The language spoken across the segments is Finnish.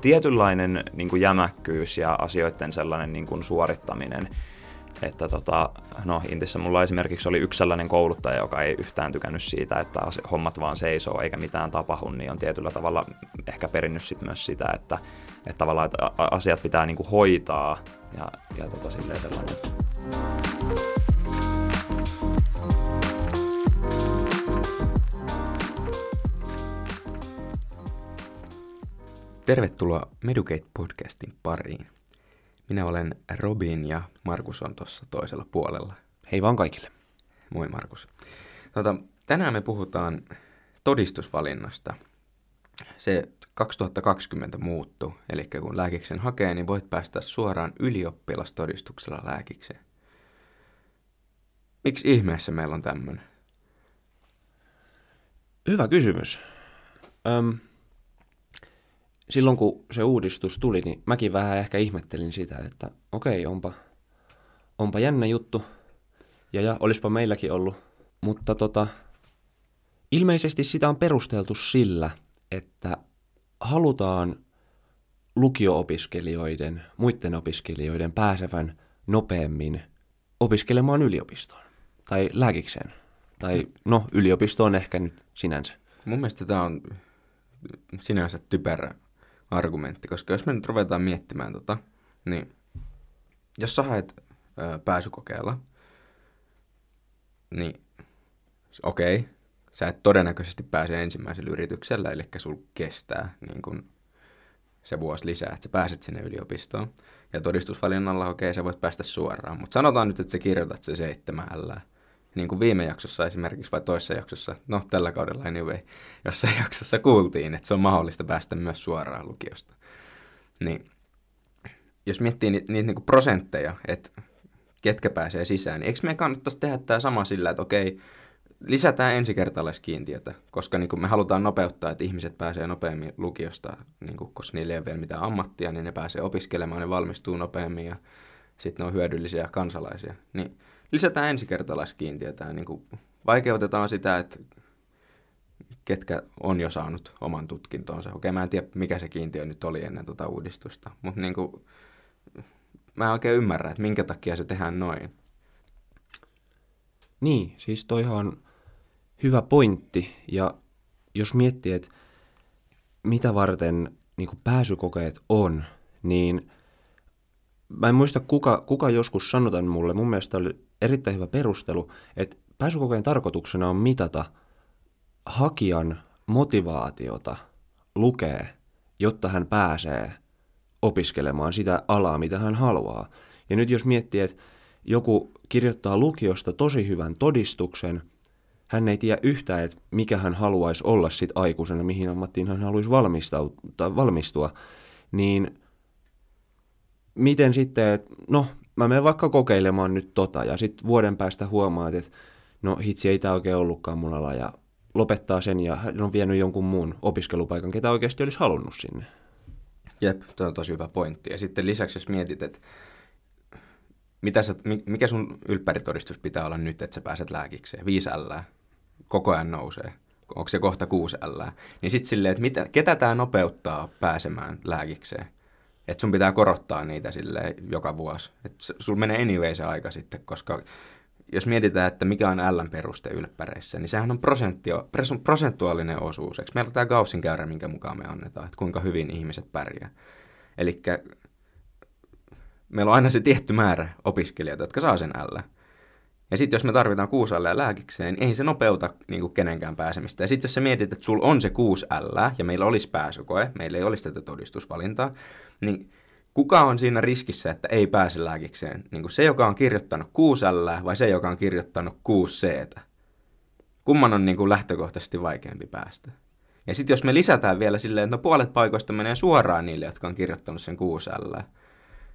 tietynlainen niin kuin jämäkkyys ja asioiden sellainen niin kuin suorittaminen. Että tota, no Intissä mulla esimerkiksi oli yksi sellainen kouluttaja, joka ei yhtään tykännyt siitä, että hommat vaan seisoo eikä mitään tapahdu, niin on tietyllä tavalla ehkä perinnyt sit myös sitä, että, että tavallaan että asiat pitää niin kuin hoitaa ja, ja tota, silleen sellainen. Tervetuloa Medukate-podcastin pariin. Minä olen Robin ja Markus on tuossa toisella puolella. Hei vaan kaikille. Moi Markus. Tota, tänään me puhutaan todistusvalinnasta. Se 2020 muuttu, eli kun lääkiksen hakee, niin voit päästä suoraan ylioppilastodistuksella lääkikseen. Miksi ihmeessä meillä on tämmöinen? Hyvä kysymys. Öm, silloin kun se uudistus tuli, niin mäkin vähän ehkä ihmettelin sitä, että okei, onpa, onpa jännä juttu, ja, ja olispa meilläkin ollut. Mutta tota, ilmeisesti sitä on perusteltu sillä, että halutaan lukio-opiskelijoiden, muiden opiskelijoiden pääsevän nopeammin opiskelemaan yliopistoon tai lääkikseen. Tai no, yliopistoon ehkä nyt sinänsä. Mun mielestä tämä on sinänsä typerä argumentti, koska jos me nyt ruvetaan miettimään tota, niin jos sä haet ö, pääsykokeella, niin okei, okay, sä et todennäköisesti pääse ensimmäisellä yrityksellä, eli sul kestää niin kun se vuosi lisää, että sä pääset sinne yliopistoon. Ja todistusvalinnalla, okei, okay, sä voit päästä suoraan, mutta sanotaan nyt, että sä kirjoitat se seitsemällä niin kuin viime jaksossa esimerkiksi, vai toisessa jaksossa, no tällä kaudella anyway, jossain jaksossa kuultiin, että se on mahdollista päästä myös suoraan lukiosta. Niin, jos miettii niitä, niitä niin prosentteja, että ketkä pääsee sisään, niin eikö meidän kannattaisi tehdä tämä sama sillä, että okei, lisätään ensikertalaiskiintiötä, koska niin kuin me halutaan nopeuttaa, että ihmiset pääsee nopeammin lukiosta, niin kuin, koska niillä ei ole vielä mitään ammattia, niin ne pääsee opiskelemaan, ne valmistuu nopeammin ja sitten ne on hyödyllisiä kansalaisia. Niin lisätään ensikertalaiskiintiötä niin kuin vaikeutetaan sitä, että ketkä on jo saanut oman tutkintonsa. Okei, mä en tiedä, mikä se kiintiö nyt oli ennen tuota uudistusta, mutta niin kuin, mä en oikein ymmärrä, että minkä takia se tehdään noin. Niin, siis toihan on hyvä pointti, ja jos miettii, että mitä varten niin pääsykokeet on, niin mä en muista kuka, kuka joskus sanotan mulle, mun mielestä oli erittäin hyvä perustelu, että pääsykokeen tarkoituksena on mitata hakijan motivaatiota lukee, jotta hän pääsee opiskelemaan sitä alaa, mitä hän haluaa. Ja nyt jos miettii, että joku kirjoittaa lukiosta tosi hyvän todistuksen, hän ei tiedä yhtään, että mikä hän haluaisi olla sit aikuisena, mihin ammattiin hän haluaisi valmistua, niin miten sitten, että no mä menen vaikka kokeilemaan nyt tota, ja sitten vuoden päästä huomaat, että no hitsi ei tämä oikein ollutkaan mun ala, ja lopettaa sen, ja hän on vienyt jonkun muun opiskelupaikan, ketä oikeasti olisi halunnut sinne. Jep, tuo on tosi hyvä pointti. Ja sitten lisäksi, jos mietit, että mitä sä, mikä sun ylppäritodistus pitää olla nyt, että sä pääset lääkikseen? 5 L, koko ajan nousee. Onko se kohta 6 L? Niin sitten silleen, että mitä, ketä tämä nopeuttaa pääsemään lääkikseen? Että sun pitää korottaa niitä sille joka vuosi. Että sul menee anyway se aika sitten, koska jos mietitään, että mikä on L peruste ylppäreissä, niin sehän on prosenttio, prosentuaalinen osuus. Eikö meillä on tämä Gaussin käyrä, minkä mukaan me annetaan, että kuinka hyvin ihmiset pärjää. Eli meillä on aina se tietty määrä opiskelijoita, jotka saa sen L. Ja sitten jos me tarvitaan 6 L lääkikseen, niin ei se nopeuta niin kuin kenenkään pääsemistä. Ja sitten jos sä mietit, että sulla on se 6 L ja meillä olisi pääsykoe, meillä ei olisi tätä todistusvalintaa, niin kuka on siinä riskissä, että ei pääse lääkikseen? Niin kuin se, joka on kirjoittanut 6 L vai se, joka on kirjoittanut 6 C? Kumman on niin kuin lähtökohtaisesti vaikeampi päästä? Ja sitten jos me lisätään vielä silleen, että no puolet paikoista menee suoraan niille, jotka on kirjoittanut sen 6 L,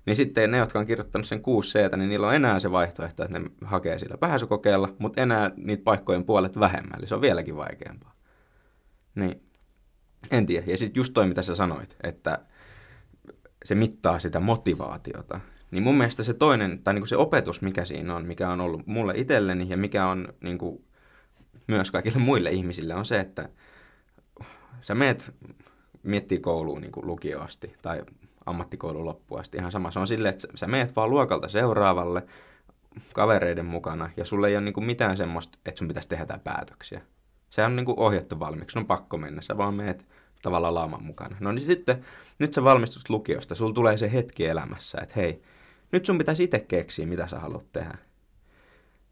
niin sitten ne, jotka on kirjoittanut sen 6 C, niin niillä on enää se vaihtoehto, että ne hakee sillä pääsykokeella, mutta enää niitä paikkojen puolet vähemmän, eli se on vieläkin vaikeampaa. Niin, en tiedä. Ja sitten just toi, mitä sä sanoit, että se mittaa sitä motivaatiota. Niin mun mielestä se toinen, tai niin kuin se opetus, mikä siinä on, mikä on ollut mulle itselleni ja mikä on niin kuin myös kaikille muille ihmisille, on se, että sä meet miettii kouluun niin kuin lukio asti tai ammattikoulun loppuun asti, ihan sama. Se on silleen, että sä- meet vaan luokalta seuraavalle kavereiden mukana ja sulle ei ole niin kuin mitään semmoista, että sun pitäisi tehdä päätöksiä. Se on niin kuin ohjattu valmiiksi, on pakko mennä, sä vaan meet tavallaan laaman mukana. No niin sitten, nyt sä valmistut lukiosta, sulla tulee se hetki elämässä, että hei, nyt sun pitäisi itse keksiä, mitä sä haluat tehdä.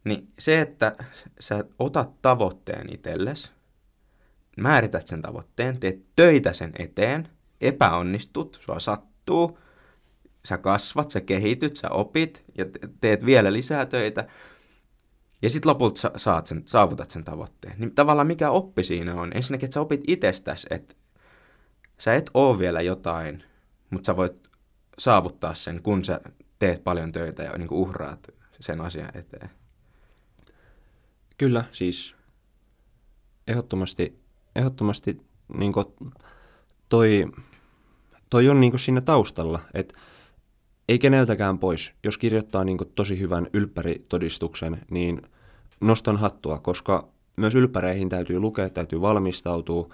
Niin se, että sä otat tavoitteen itsellesi, määrität sen tavoitteen, teet töitä sen eteen, epäonnistut, sua sattuu, sä kasvat, sä kehityt, sä opit ja te- teet vielä lisää töitä, ja sitten lopulta sa- saat sen, saavutat sen tavoitteen. Niin tavallaan mikä oppi siinä on? Ensinnäkin, että sä opit itsestäsi, että sä et oo vielä jotain, mutta sä voit saavuttaa sen, kun sä teet paljon töitä ja niin uhraat sen asian eteen. Kyllä, siis ehdottomasti, ehdottomasti niin toi, toi on niin siinä taustalla, että ei keneltäkään pois. Jos kirjoittaa niin tosi hyvän ylppäritodistuksen, niin nostan hattua, koska myös ylppäreihin täytyy lukea, täytyy valmistautua.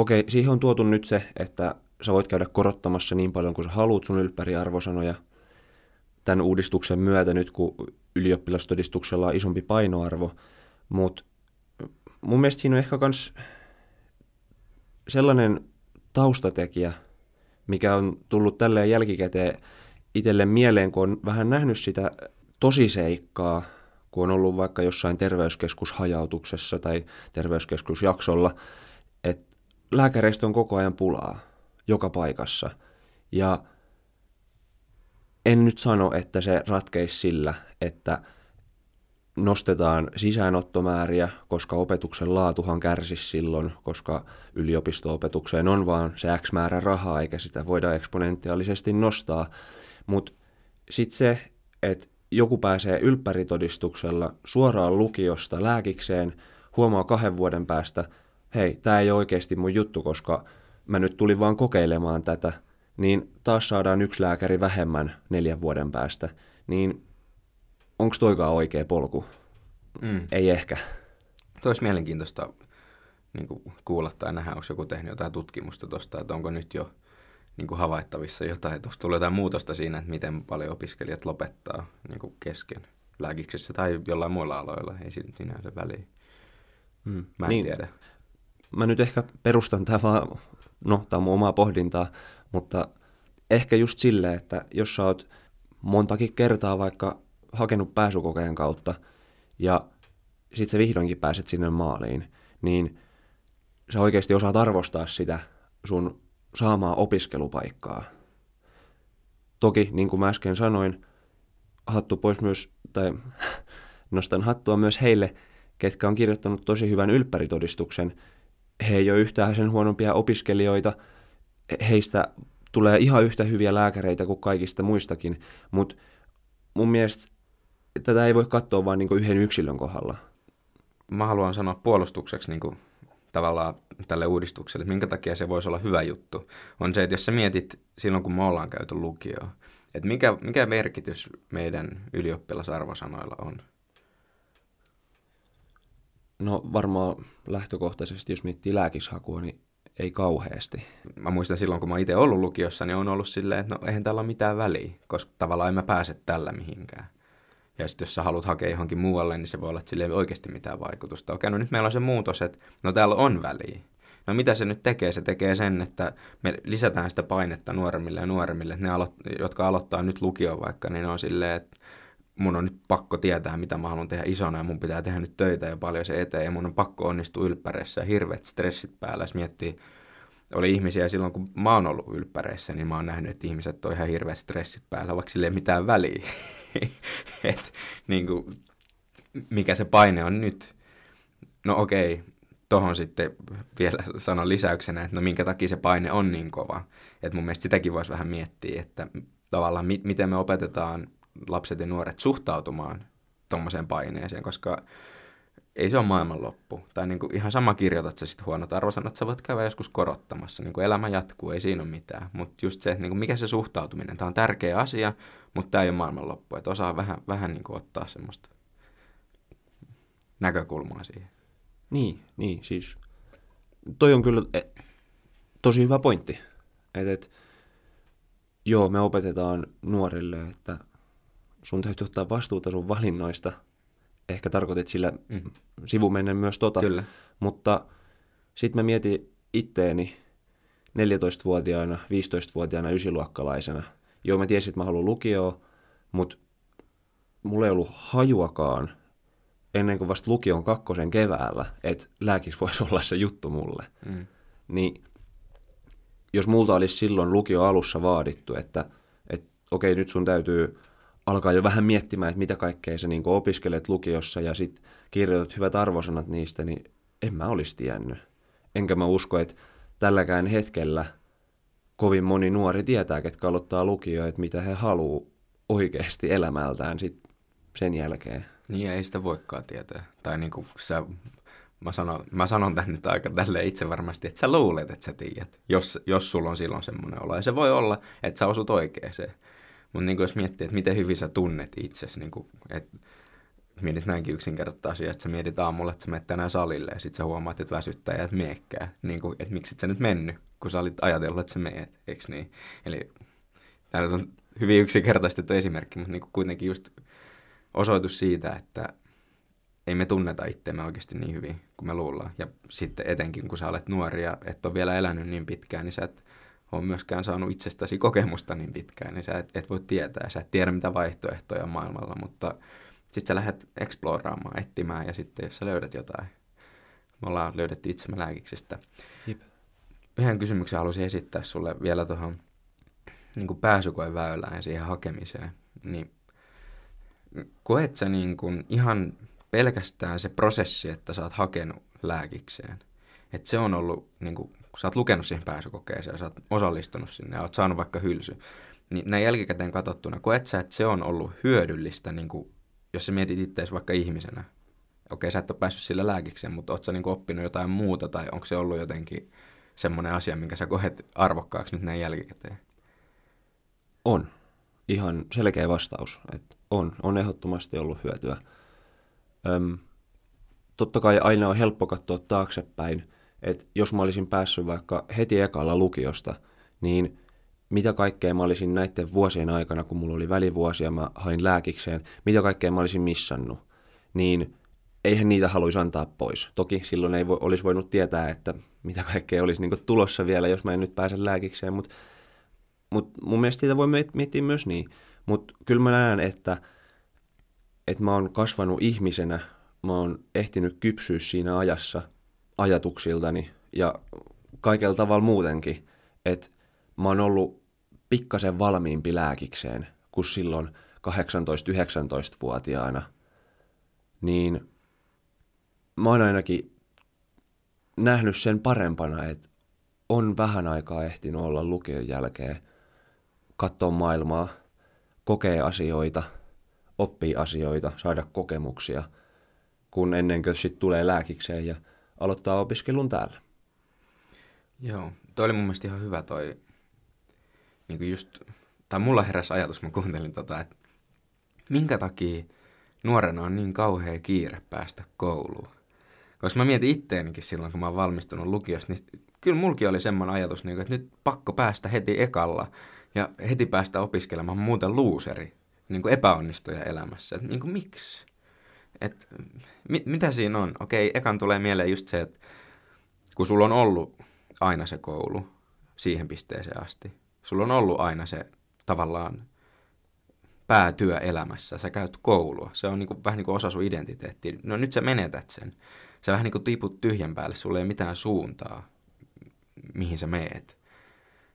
Okei, siihen on tuotu nyt se, että sä voit käydä korottamassa niin paljon kuin sä haluat sun ylppäriarvosanoja tämän uudistuksen myötä nyt, kun ylioppilastodistuksella on isompi painoarvo, mutta mun mielestä siinä on ehkä myös sellainen taustatekijä, mikä on tullut tälleen jälkikäteen itselle mieleen, kun on vähän nähnyt sitä tosiseikkaa, kun on ollut vaikka jossain terveyskeskushajautuksessa tai terveyskeskusjaksolla, että lääkäreistä on koko ajan pulaa joka paikassa. Ja en nyt sano, että se ratkeisi sillä, että nostetaan sisäänottomääriä, koska opetuksen laatuhan kärsisi silloin, koska yliopisto-opetukseen on vaan se X määrä rahaa, eikä sitä voida eksponentiaalisesti nostaa. Mutta sitten se, että joku pääsee ylppäritodistuksella suoraan lukiosta lääkikseen, huomaa kahden vuoden päästä, hei, tämä ei ole oikeasti mun juttu, koska mä nyt tulin vaan kokeilemaan tätä, niin taas saadaan yksi lääkäri vähemmän neljän vuoden päästä, niin onko toikaan oikea polku? Mm. Ei ehkä. Tuo olisi mielenkiintoista niin kuin kuulla tai nähdä, onko joku tehnyt jotain tutkimusta tuosta, että onko nyt jo niin kuin havaittavissa jotain, että onko tullut jotain muutosta siinä, että miten paljon opiskelijat lopettaa niin kuin kesken lääkiksessä tai jollain muilla aloilla, ei siinä sinänsä väliä. Mm. Mä en niin. tiedä. Mä nyt ehkä perustan tämä vaan, no tämä on mun omaa pohdintaa, mutta ehkä just silleen, että jos sä oot montakin kertaa vaikka hakenut pääsykokeen kautta ja sit sä vihdoinkin pääset sinne maaliin, niin sä oikeasti osaat arvostaa sitä sun saamaa opiskelupaikkaa. Toki, niin kuin mä äsken sanoin, hattu pois myös, tai nostan hattua myös heille, ketkä on kirjoittanut tosi hyvän ylppäritodistuksen. He ei ole yhtään sen huonompia opiskelijoita, heistä tulee ihan yhtä hyviä lääkäreitä kuin kaikista muistakin, mutta mun mielestä tätä ei voi katsoa vain niin yhden yksilön kohdalla. Mä haluan sanoa puolustukseksi niin kuin, tavallaan tälle uudistukselle, minkä takia se voisi olla hyvä juttu, on se, että jos sä mietit silloin, kun me ollaan käyty lukioon, että mikä, mikä merkitys meidän ylioppilasarvosanoilla on? No varmaan lähtökohtaisesti, jos miettii lääkishakua, niin ei kauheasti. Mä muistan silloin, kun mä itse ollut lukiossa, niin on ollut silleen, että no eihän tällä ole mitään väliä, koska tavallaan en mä pääse tällä mihinkään. Ja sitten jos sä haluat hakea johonkin muualle, niin se voi olla, että sillä ei oikeasti mitään vaikutusta. Okei, no nyt meillä on se muutos, että no täällä on väliä. No mitä se nyt tekee? Se tekee sen, että me lisätään sitä painetta nuoremmille ja nuoremmille. Ne, jotka aloittaa nyt lukio vaikka, niin ne on silleen, että mun on nyt pakko tietää, mitä mä haluan tehdä isona ja mun pitää tehdä nyt töitä ja paljon se eteen ja mun on pakko onnistua ylppäreissä ja hirveät stressit päällä. Jos miettii, oli ihmisiä silloin, kun mä oon ollut ylppäreissä, niin mä oon nähnyt, että ihmiset on ihan hirveät stressit päällä, vaikka sille ei mitään väliä. Et, niin kuin, mikä se paine on nyt. No okei, tohon sitten vielä sanon lisäyksenä, että no minkä takia se paine on niin kova. Että mun mielestä sitäkin voisi vähän miettiä, että tavallaan mi- miten me opetetaan lapset ja nuoret suhtautumaan tuommoiseen paineeseen, koska ei se ole maailmanloppu. Tai niin kuin ihan sama kirjoitat sä sitten huonot arvosanat, sä voit käydä joskus korottamassa. Niin kuin elämä jatkuu, ei siinä ole mitään. Mutta just se, että niin kuin mikä se suhtautuminen, tämä on tärkeä asia, mutta tämä ei ole maailmanloppu. Että osaa vähän, vähän niin kuin ottaa semmoista näkökulmaa siihen. Niin, niin siis. Toi on kyllä, e, tosi hyvä pointti. Et, et, joo, me opetetaan nuorille, että sun täytyy ottaa vastuuta sun valinnoista. Ehkä tarkoitit sillä mm. sivumennen myös tota. Kyllä. Mutta sitten mä mietin itteeni 14-vuotiaana, 15-vuotiaana, ysiluokkalaisena. Joo, mä tiesin, että mä haluan lukioon, mutta mulla ei ollut hajuakaan ennen kuin vasta lukion kakkosen keväällä, että lääkis voisi olla se juttu mulle. Mm. Niin jos multa olisi silloin lukio alussa vaadittu, että, että okei, nyt sun täytyy alkaa jo vähän miettimään, että mitä kaikkea sä niin opiskelet lukiossa ja sitten kirjoitat hyvät arvosanat niistä, niin en mä olisi tiennyt. Enkä mä usko, että tälläkään hetkellä kovin moni nuori tietää, ketkä aloittaa lukio, että mitä he haluaa oikeasti elämältään sit sen jälkeen. Niin, ei sitä voikaan tietää. Tai niin kuin sä, mä, sanon, mä sanon tän nyt aika tälleen itse varmasti, että sä luulet, että sä tiedät, jos, jos sulla on silloin semmoinen olo. Ja se voi olla, että sä osut oikeeseen. Mutta niin jos miettii, että miten hyvin sä tunnet itsesi, niin kuin, että mietit näinkin yksinkertaista asiaa, että sä mietit aamulla, että sä menet tänään salille ja sitten sä huomaat, että väsyttää ja et miekkää. Niin kuin, että miksi et sä nyt mennyt, kun sä olit ajatellut, että sä meet, eikö niin? Eli tämä on hyvin yksinkertaistettu esimerkki, mutta niin kuin kuitenkin just osoitus siitä, että ei me tunneta itseämme oikeasti niin hyvin kuin me luullaan. Ja sitten etenkin, kun sä olet nuori ja et ole vielä elänyt niin pitkään, niin sä et ole myöskään saanut itsestäsi kokemusta niin pitkään, niin sä et, et voi tietää. Sä et tiedä, mitä vaihtoehtoja on maailmalla, mutta sitten sä lähdet eksploraamaan, etsimään ja sitten jos sä löydät jotain. Me ollaan löydetty itsemme lääkiksestä. Jep. Yhden kysymyksen haluaisin esittää sulle vielä tuohon niin pääsykoen väylään ja siihen hakemiseen. Niin koet sä niin kuin ihan pelkästään se prosessi, että sä oot hakenut lääkikseen, että se on ollut, niin kuin, kun sä oot lukenut siihen pääsykokeeseen sä oot osallistunut sinne ja oot saanut vaikka hylsy, niin näin jälkikäteen katsottuna, koet sä, että se on ollut hyödyllistä, niin kuin, jos sä mietit itseäsi vaikka ihmisenä? Okei, sä et ole päässyt sillä lääkikseen, mutta oot sä niin kuin, oppinut jotain muuta tai onko se ollut jotenkin semmoinen asia, minkä sä koet arvokkaaksi nyt näin jälkikäteen? On. Ihan selkeä vastaus. Että on, on ehdottomasti ollut hyötyä. Öm, totta kai aina on helppo katsoa taaksepäin, että jos mä olisin päässyt vaikka heti ekalla lukiosta, niin mitä kaikkea mä olisin näiden vuosien aikana, kun mulla oli välivuosia, mä hain lääkikseen, mitä kaikkea mä olisin missannut, niin eihän niitä haluaisi antaa pois. Toki silloin ei voi, olisi voinut tietää, että mitä kaikkea olisi niin tulossa vielä, jos mä en nyt pääse lääkikseen, mutta mut mun mielestä siitä voi miettiä myös niin. Mutta kyllä mä näen, että, että mä oon kasvanut ihmisenä, mä oon ehtinyt kypsyä siinä ajassa ajatuksiltani ja kaikella tavalla muutenkin, että mä oon ollut pikkasen valmiimpi lääkikseen kuin silloin 18-19-vuotiaana, niin mä oon ainakin nähnyt sen parempana, että on vähän aikaa ehtinyt olla lukion jälkeen, katsoa maailmaa, kokee asioita, oppii asioita, saada kokemuksia, kun ennen kuin sitten tulee lääkikseen ja aloittaa opiskelun täällä. Joo, toi oli mun mielestä ihan hyvä toi, niin kuin just, tai mulla heräsi ajatus, mä kuuntelin tota, että minkä takia nuorena on niin kauhea kiire päästä kouluun. Koska mä mietin itteenikin silloin, kun mä oon valmistunut lukiosta, niin kyllä mulki oli semmoinen ajatus, niin että nyt pakko päästä heti ekalla ja heti päästä opiskelemaan muuten luuseri, niin kuin epäonnistuja elämässä. Et, niin kuin miksi? Et, mit, mitä siinä on? Okei, ekan tulee mieleen just se, että kun sulla on ollut aina se koulu siihen pisteeseen asti, sulla on ollut aina se tavallaan päätyö elämässä, sä käyt koulua, se on niin vähän niin kuin osa sun identiteettiä. No nyt sä menetät sen. Sä vähän niin kuin tiput tyhjän päälle, sulla ei ole mitään suuntaa, mihin sä meet.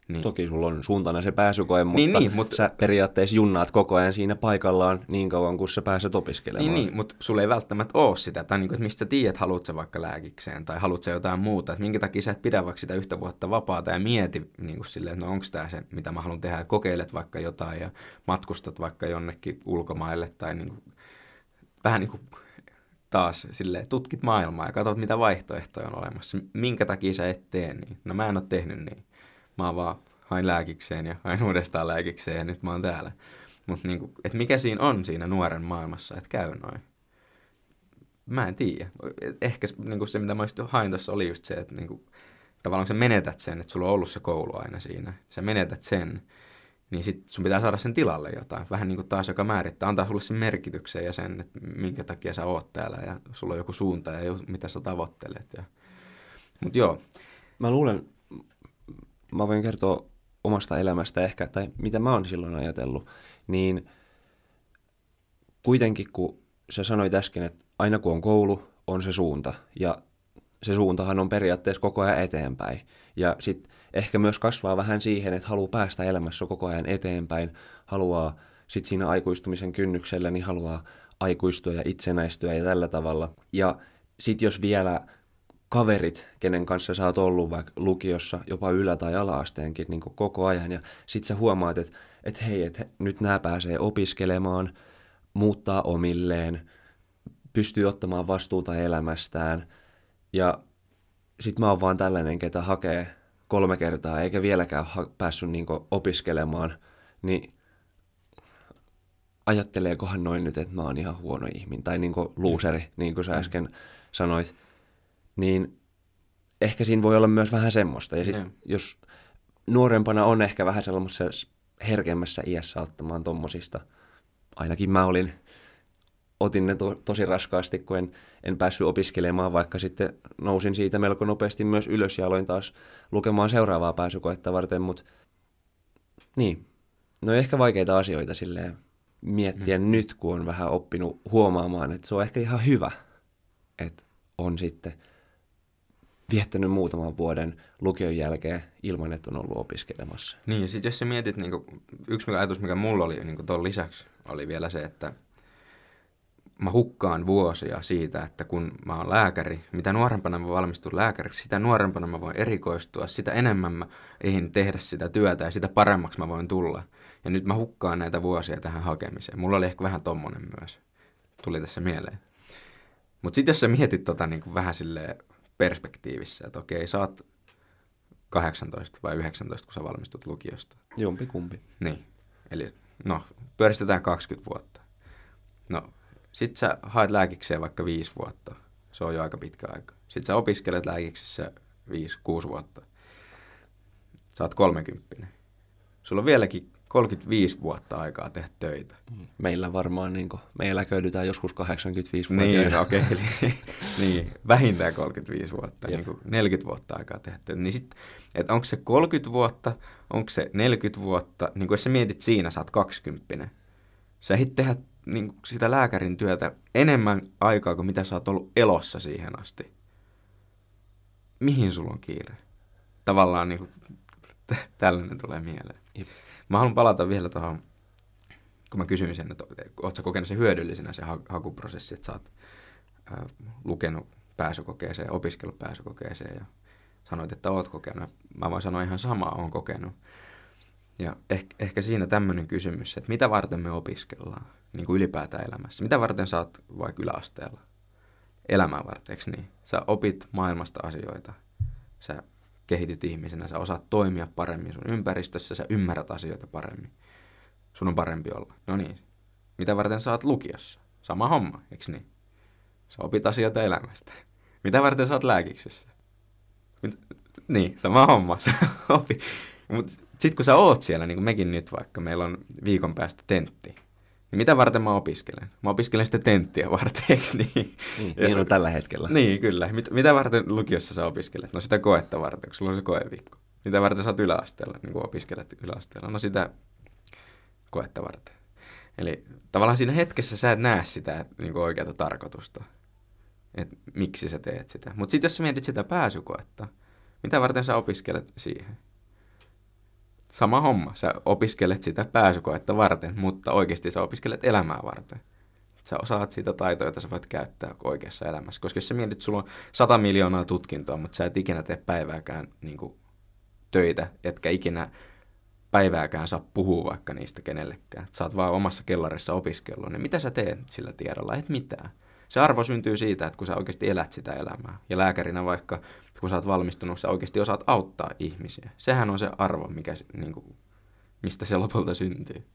Niin. Toki sulla on suuntana se pääsykoe, mutta, niin, niin, mutta sä periaatteessa junnaat koko ajan siinä paikallaan niin kauan, kun sä pääset opiskelemaan. Niin, niin mutta sulla ei välttämättä ole sitä, tai niin kuin, että mistä sä tiedät, haluat sä vaikka lääkikseen, tai haluat sä jotain muuta, että minkä takia sä et pidä vaikka sitä yhtä vuotta vapaata ja mieti niin kuin silleen, että no onko tämä se, mitä mä haluan tehdä, ja kokeilet vaikka jotain ja matkustat vaikka jonnekin ulkomaille, tai niin kuin, vähän niin kuin taas silleen, tutkit maailmaa ja katsot, mitä vaihtoehtoja on olemassa. Minkä takia sä et tee niin? No mä en ole tehnyt niin mä vaan hain lääkikseen ja hain uudestaan lääkikseen ja nyt mä oon täällä. Mutta niinku, että mikä siinä on siinä nuoren maailmassa, että käy noin? Mä en tiedä. Ehkä niinku se, mitä mä hain tuossa, oli just se, että niinku, tavallaan sä menetät sen, että sulla on ollut se koulu aina siinä, sä menetät sen, niin sit sun pitää saada sen tilalle jotain. Vähän niin kuin taas, joka määrittää, antaa sulle sen merkityksen ja sen, että minkä takia sä oot täällä ja sulla on joku suunta ja mitä sä tavoittelet. Ja... Mutta joo. Mä luulen, mä voin kertoa omasta elämästä ehkä, tai mitä mä oon silloin ajatellut, niin kuitenkin kun sä sanoit äsken, että aina kun on koulu, on se suunta, ja se suuntahan on periaatteessa koko ajan eteenpäin. Ja sitten ehkä myös kasvaa vähän siihen, että haluaa päästä elämässä koko ajan eteenpäin, haluaa sitten siinä aikuistumisen kynnyksellä, niin haluaa aikuistua ja itsenäistyä ja tällä tavalla. Ja sitten jos vielä kaverit, kenen kanssa sä oot ollut vaikka lukiossa, jopa ylä- tai ala-asteenkin niin koko ajan, ja sitten sä huomaat, että et hei, että nyt nämä pääsee opiskelemaan, muuttaa omilleen, pystyy ottamaan vastuuta elämästään, ja sitten mä oon vaan tällainen, ketä hakee kolme kertaa, eikä vieläkään ha- päässyt niin opiskelemaan, niin ajatteleekohan noin nyt, että mä oon ihan huono ihminen, tai niin luuseri, niin kuin sä mm. äsken sanoit, niin ehkä siinä voi olla myös vähän semmoista. Ja sit, mm. jos nuorempana on ehkä vähän sellaisessa herkemmässä iässä ottamaan tommosista, ainakin mä olin, otin ne to, tosi raskaasti, kun en, en päässyt opiskelemaan, vaikka sitten nousin siitä melko nopeasti myös ylös ja aloin taas lukemaan seuraavaa pääsykoetta varten, mutta niin, no ehkä vaikeita asioita silleen miettiä mm. nyt, kun on vähän oppinut huomaamaan, että se on ehkä ihan hyvä, että on sitten viettänyt muutaman vuoden lukion jälkeen ilman, että on ollut opiskelemassa. Niin, ja sitten jos sä mietit, niin kuin, yksi ajatus, mikä mulla oli niin tuon lisäksi, oli vielä se, että mä hukkaan vuosia siitä, että kun mä oon lääkäri, mitä nuorempana mä valmistun lääkäriksi, sitä nuorempana mä voin erikoistua, sitä enemmän mä eihin tehdä sitä työtä ja sitä paremmaksi mä voin tulla. Ja nyt mä hukkaan näitä vuosia tähän hakemiseen. Mulla oli ehkä vähän tommonen myös. Tuli tässä mieleen. Mutta sitten jos sä mietit tota niin vähän silleen perspektiivissä, että okei, sä oot 18 vai 19, kun sä valmistut lukiosta. Jompi kumpi. Niin, eli no, pyöristetään 20 vuotta. No, sit sä haet lääkikseen vaikka 5 vuotta. Se on jo aika pitkä aika. Sitten sä opiskelet lääkiksessä 5-6 vuotta. Sä oot 30. Sulla on vieläkin 35 vuotta aikaa tehdä töitä. Meillä varmaan, niin kuin, me eläköidytään joskus 85 vuotta. Niin, okei, okay, niin, vähintään 35 vuotta, niin kuin 40 vuotta aikaa tehdä töitä. Niin sit, että onko se 30 vuotta, onko se 40 vuotta, niin kuin jos sä mietit siinä, sä oot 20. Sä ehdit tehdä niin kuin sitä lääkärin työtä enemmän aikaa kuin mitä sä oot ollut elossa siihen asti. Mihin sulla on kiire? Tavallaan niin kuin, tällainen tulee mieleen. Jep. Mä haluan palata vielä tuohon, kun mä kysyin sen, että ootko kokenut sen hyödyllisenä se hakuprosessi, että sä oot äh, lukenut pääsykokeeseen, opiskellut pääsykokeeseen ja sanoit, että oot kokenut. Mä voin sanoa ihan samaa, on kokenut. Ja ehkä, ehkä siinä tämmöinen kysymys, että mitä varten me opiskellaan niin kuin ylipäätään elämässä? Mitä varten sä oot vaikka yläasteella? Elämää varten, niin? Sä opit maailmasta asioita. Sä kehityt ihmisenä, sä osaat toimia paremmin sun ympäristössä, sä ymmärrät asioita paremmin. Sun on parempi olla. No niin, mitä varten sä oot lukiossa? Sama homma, eikö niin? Sä opit asioita elämästä. Mitä varten sä oot lääkiksessä? Mit... Niin, sama homma. Opi. Mut sit kun sä oot siellä, niin kuin mekin nyt vaikka, meillä on viikon päästä tentti, mitä varten mä opiskelen? Mä opiskelen sitten tenttiä varten, eikö niin? Niin, niin on tällä hetkellä. Niin, kyllä. Mit, mitä varten lukiossa sä opiskelet? No sitä koetta varten, kun sulla on se koeviikko. Mitä varten sä oot yläasteella, niin kuin opiskelet yläasteella? No sitä koetta varten. Eli tavallaan siinä hetkessä sä et näe sitä niin kuin oikeata tarkoitusta, että miksi sä teet sitä. Mutta sitten jos sä mietit sitä pääsykoetta, mitä varten sä opiskelet siihen? Sama homma. Sä opiskelet sitä pääsykoetta varten, mutta oikeasti sä opiskelet elämää varten. Sä osaat siitä taitoja, joita sä voit käyttää oikeassa elämässä. Koska jos sä mietit, sulla on 100 miljoonaa tutkintoa, mutta sä et ikinä tee päivääkään niin kuin, töitä, etkä ikinä päivääkään saa puhua vaikka niistä kenellekään. Sä oot vaan omassa kellarissa opiskellut, niin mitä sä teet sillä tiedolla? Et mitään. Se arvo syntyy siitä, että kun sä oikeasti elät sitä elämää. Ja lääkärinä vaikka kun sä oot valmistunut, sä oikeasti osaat auttaa ihmisiä. Sehän on se arvo, mikä, niin kuin, mistä se lopulta syntyy.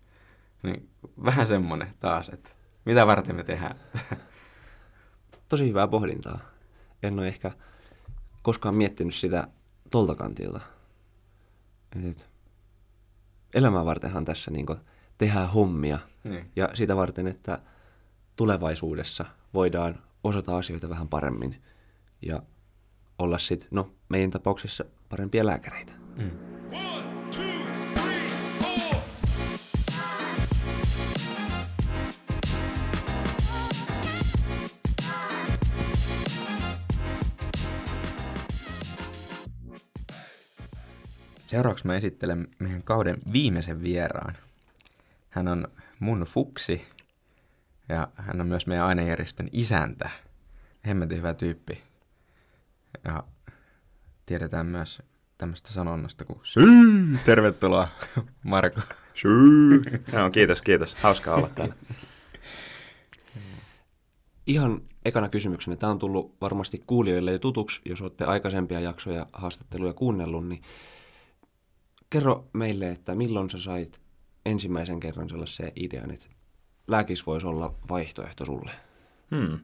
Niin, vähän semmonen taas, että mitä varten me tehdään. Tosi hyvää pohdintaa. En ole ehkä koskaan miettinyt sitä tolta kantilta. Et, et, elämää vartenhan tässä niin tehdään hommia Niin. ja sitä varten, että tulevaisuudessa voidaan osata asioita vähän paremmin ja olla sitten, no meidän tapauksessa parempia lääkäreitä. Mm. One, two, three, four. Seuraavaksi mä esittelen meidän kauden viimeisen vieraan. Hän on mun fuksi ja hän on myös meidän ainejärjestön isäntä. Hemmetin hyvä tyyppi. Ja tiedetään myös tämmöistä sanonnasta kuin Syy! Tervetuloa, Marko. Syy. Joo, kiitos, kiitos. Hauskaa olla täällä. Ihan ekana kysymyksenä, tämä on tullut varmasti kuulijoille jo tutuksi, jos olette aikaisempia jaksoja haastatteluja kuunnellut, niin kerro meille, että milloin sä sait ensimmäisen kerran sellaisen idean, että lääkis voisi olla vaihtoehto sulle? Hmm.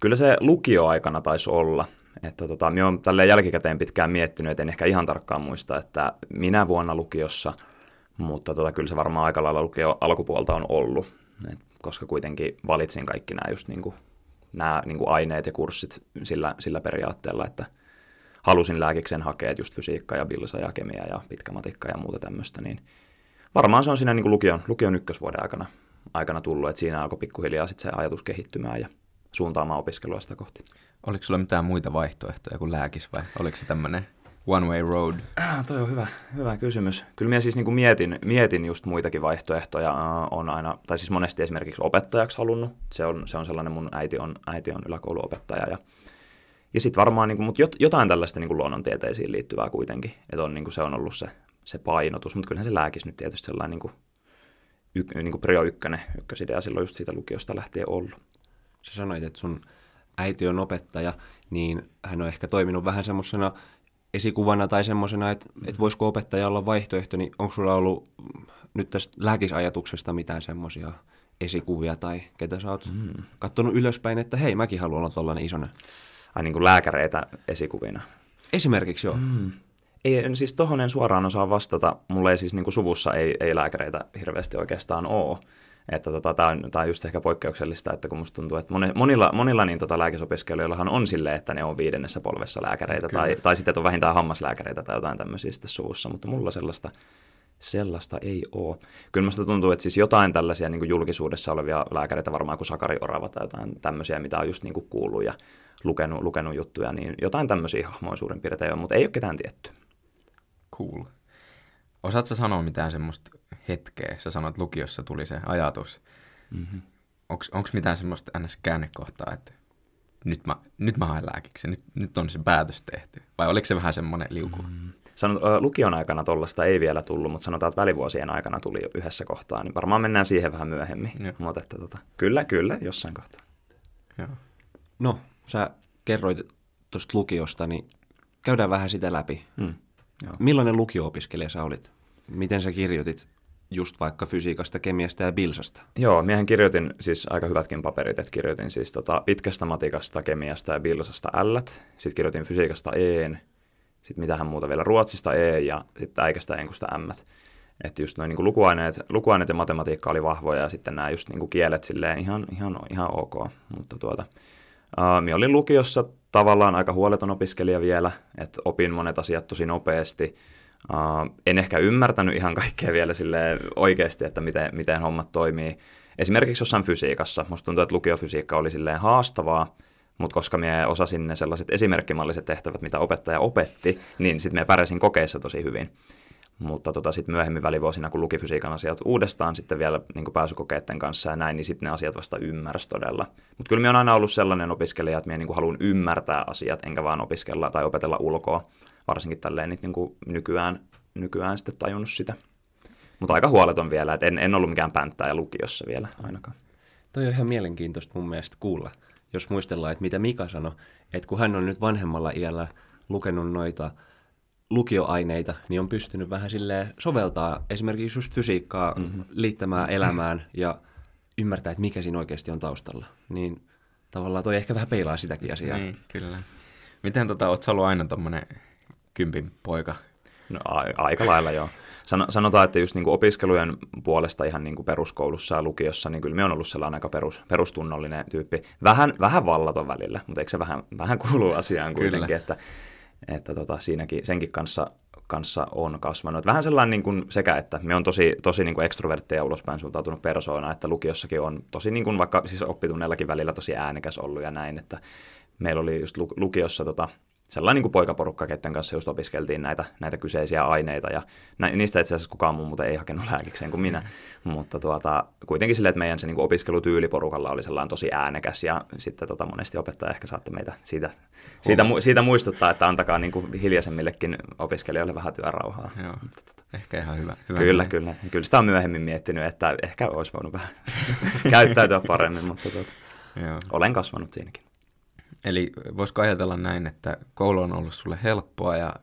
Kyllä se lukioaikana taisi olla. Että tota, minä olen tälleen jälkikäteen pitkään miettinyt, että en ehkä ihan tarkkaan muista, että minä vuonna lukiossa, mutta tota, kyllä se varmaan aika lailla lukio alkupuolta on ollut, Et koska kuitenkin valitsin kaikki nämä just niin kuin, nämä niin kuin aineet ja kurssit sillä, sillä periaatteella, että halusin lääkiksen hakea just fysiikka ja bilsa ja kemia ja pitkä matikka ja muuta tämmöistä, niin varmaan se on siinä niin kuin lukion, lukion ykkösvuoden aikana, aikana tullut, että siinä alkoi pikkuhiljaa sit se ajatus kehittymään ja suuntaamaan opiskelua sitä kohti. Oliko sulla mitään muita vaihtoehtoja kuin lääkis vai oliko se tämmöinen one way road? Ah, toi on hyvä, hyvä kysymys. Kyllä minä siis niin kuin mietin, mietin just muitakin vaihtoehtoja. Uh, on aina, tai siis monesti esimerkiksi opettajaksi halunnut. Se on, se on sellainen, mun äiti on, äiti on yläkouluopettaja. Ja, ja sitten varmaan, niin kuin, mutta jot, jotain tällaista niin kuin luonnontieteisiin liittyvää kuitenkin. Että on, niin kuin se on ollut se, se painotus. Mutta kyllähän se lääkis nyt tietysti sellainen niin kuin, y, niin kuin prio ykkönen, ykkösidea silloin just siitä lukiosta lähtien ollut. Sä sanoit, että sun äiti on opettaja, niin hän on ehkä toiminut vähän semmoisena esikuvana tai semmoisena, että, että voisiko opettaja olla vaihtoehto, niin onko sulla ollut mm, nyt tästä lääkisajatuksesta mitään semmoisia esikuvia tai ketä sä oot mm. kattonut ylöspäin, että hei, mäkin haluan olla tollainen isona. Ai niin kuin lääkäreitä esikuvina. Esimerkiksi joo. Mm. Ei, siis tohon en suoraan osaa vastata. Mulla ei siis niin kuin suvussa ei, ei lääkäreitä hirveästi oikeastaan ole. Että tota, tämä on, tää on just ehkä poikkeuksellista, että kun musta tuntuu, että moni- monilla, monilla niin tota lääkisopiskelijoillahan on silleen, että ne on viidennessä polvessa lääkäreitä, tai, tai sitten että on vähintään hammaslääkäreitä tai jotain tämmöisiä sitten suvussa, mutta mulla sellaista, sellaista ei ole. Kyllä musta tuntuu, että siis jotain tällaisia niin julkisuudessa olevia lääkäreitä, varmaan kuin Sakari Orava tai jotain tämmöisiä, mitä on just niin kuin kuullut ja lukenut, lukenut juttuja, niin jotain tämmöisiä hahmoja suurin piirtein on, mutta ei ole ketään tietty. Cool. Osaatko sanoa mitään semmoista hetkeä? Sä sanoit, lukiossa tuli se ajatus. Mm-hmm. Onko mitään semmoista ns. käännekohtaa, että nyt mä, nyt mä haen lääkiksi, nyt, nyt on se päätös tehty? Vai oliko se vähän semmoinen liuku? Mm. Sanot, lukion aikana tuollaista ei vielä tullut, mutta sanotaan, että välivuosien aikana tuli jo yhdessä kohtaa, niin varmaan mennään siihen vähän myöhemmin. Joo. Mutta että, tota, kyllä, kyllä, jossain kohtaa. Joo. No, sä kerroit tuosta lukiosta, niin käydään vähän sitä läpi. Mm. Joo. Millainen lukio-opiskelija sä olit? Miten sä kirjoitit just vaikka fysiikasta, kemiasta ja bilsasta? Joo, miehän kirjoitin siis aika hyvätkin paperit, että kirjoitin siis tota pitkästä matikasta, kemiasta ja bilsasta L, sitten kirjoitin fysiikasta E, sitten mitähän muuta vielä, ruotsista E ja sitten äikästä enkusta M. Että just noin niin lukuaineet, lukuaineet ja matematiikka oli vahvoja ja sitten nämä just niin kielet silleen ihan, ihan, ihan ok. Mutta tuota, uh, minä olin lukiossa tavallaan aika huoleton opiskelija vielä, että opin monet asiat tosi nopeasti. Uh, en ehkä ymmärtänyt ihan kaikkea vielä sille oikeasti, että miten, miten hommat toimii. Esimerkiksi jossain fysiikassa. Musta tuntuu, että lukiofysiikka oli silleen haastavaa, mutta koska minä osasin ne sellaiset esimerkkimalliset tehtävät, mitä opettaja opetti, niin sitten minä pärjäsin kokeissa tosi hyvin. Mutta tota, sitten myöhemmin välivuosina, kun luki fysiikan asiat uudestaan sitten vielä niin pääsykokeiden kanssa ja näin, niin sitten ne asiat vasta ymmärsi todella. Mutta kyllä minä olen aina ollut sellainen opiskelija, että minä niin haluan ymmärtää asiat, enkä vaan opiskella tai opetella ulkoa. Varsinkin tälleen nyt niin kuin nykyään, nykyään sitten tajunnut sitä. Mutta aika huoleton vielä, että en, en ollut mikään pänttää ja lukiossa vielä ainakaan. Toi on ihan mielenkiintoista mun mielestä kuulla, jos muistellaan, että mitä Mika sanoi, että kun hän on nyt vanhemmalla iällä lukenut noita lukioaineita, niin on pystynyt vähän silleen soveltaa esimerkiksi just fysiikkaa mm-hmm. liittämään elämään ja ymmärtää, että mikä siinä oikeasti on taustalla. Niin tavallaan toi ehkä vähän peilaa sitäkin asiaa. Niin, kyllä. Miten tota, oot sä ollut aina tommonen kympin poika. No, a- aika lailla joo. Sano, sanotaan, että just niin opiskelujen puolesta ihan niin kuin peruskoulussa ja lukiossa, niin kyllä me on ollut sellainen aika perus, perustunnollinen tyyppi. Vähän, vähän vallaton välillä, mutta eikö se vähän, vähän kuuluu asiaan kuitenkin, Kyllä. että, että tota, siinäkin, senkin kanssa, kanssa on kasvanut. Vähän sellainen niin kuin sekä, että me on tosi, tosi niin kuin ekstrovertteja ulospäin suuntautunut persoona, että lukiossakin on tosi niin kuin vaikka siis oppitunnellakin välillä tosi äänekäs ollut ja näin, että meillä oli just lu- lukiossa tota, sellainen niin kuin poikaporukka, ketten kanssa just opiskeltiin näitä, näitä kyseisiä aineita, ja nä, niistä itse asiassa kukaan muu muuten ei hakenut lääkikseen kuin minä, mutta tuota, kuitenkin silleen, että meidän se niin kuin opiskelutyyli porukalla oli sellainen tosi äänekäs, ja sitten tota, monesti opettaja ehkä saattoi meitä siitä, siitä, mu- siitä muistuttaa, että antakaa niin kuin hiljaisemmillekin opiskelijoille vähän työrauhaa. Joo. Ehkä ihan hyvä. hyvä Kyllä, idea. kyllä. Kyllä sitä on myöhemmin miettinyt, että ehkä olisi voinut vähän käyttäytyä paremmin, mutta tuota, Joo. olen kasvanut siinäkin. Eli voisiko ajatella näin, että koulu on ollut sulle helppoa ja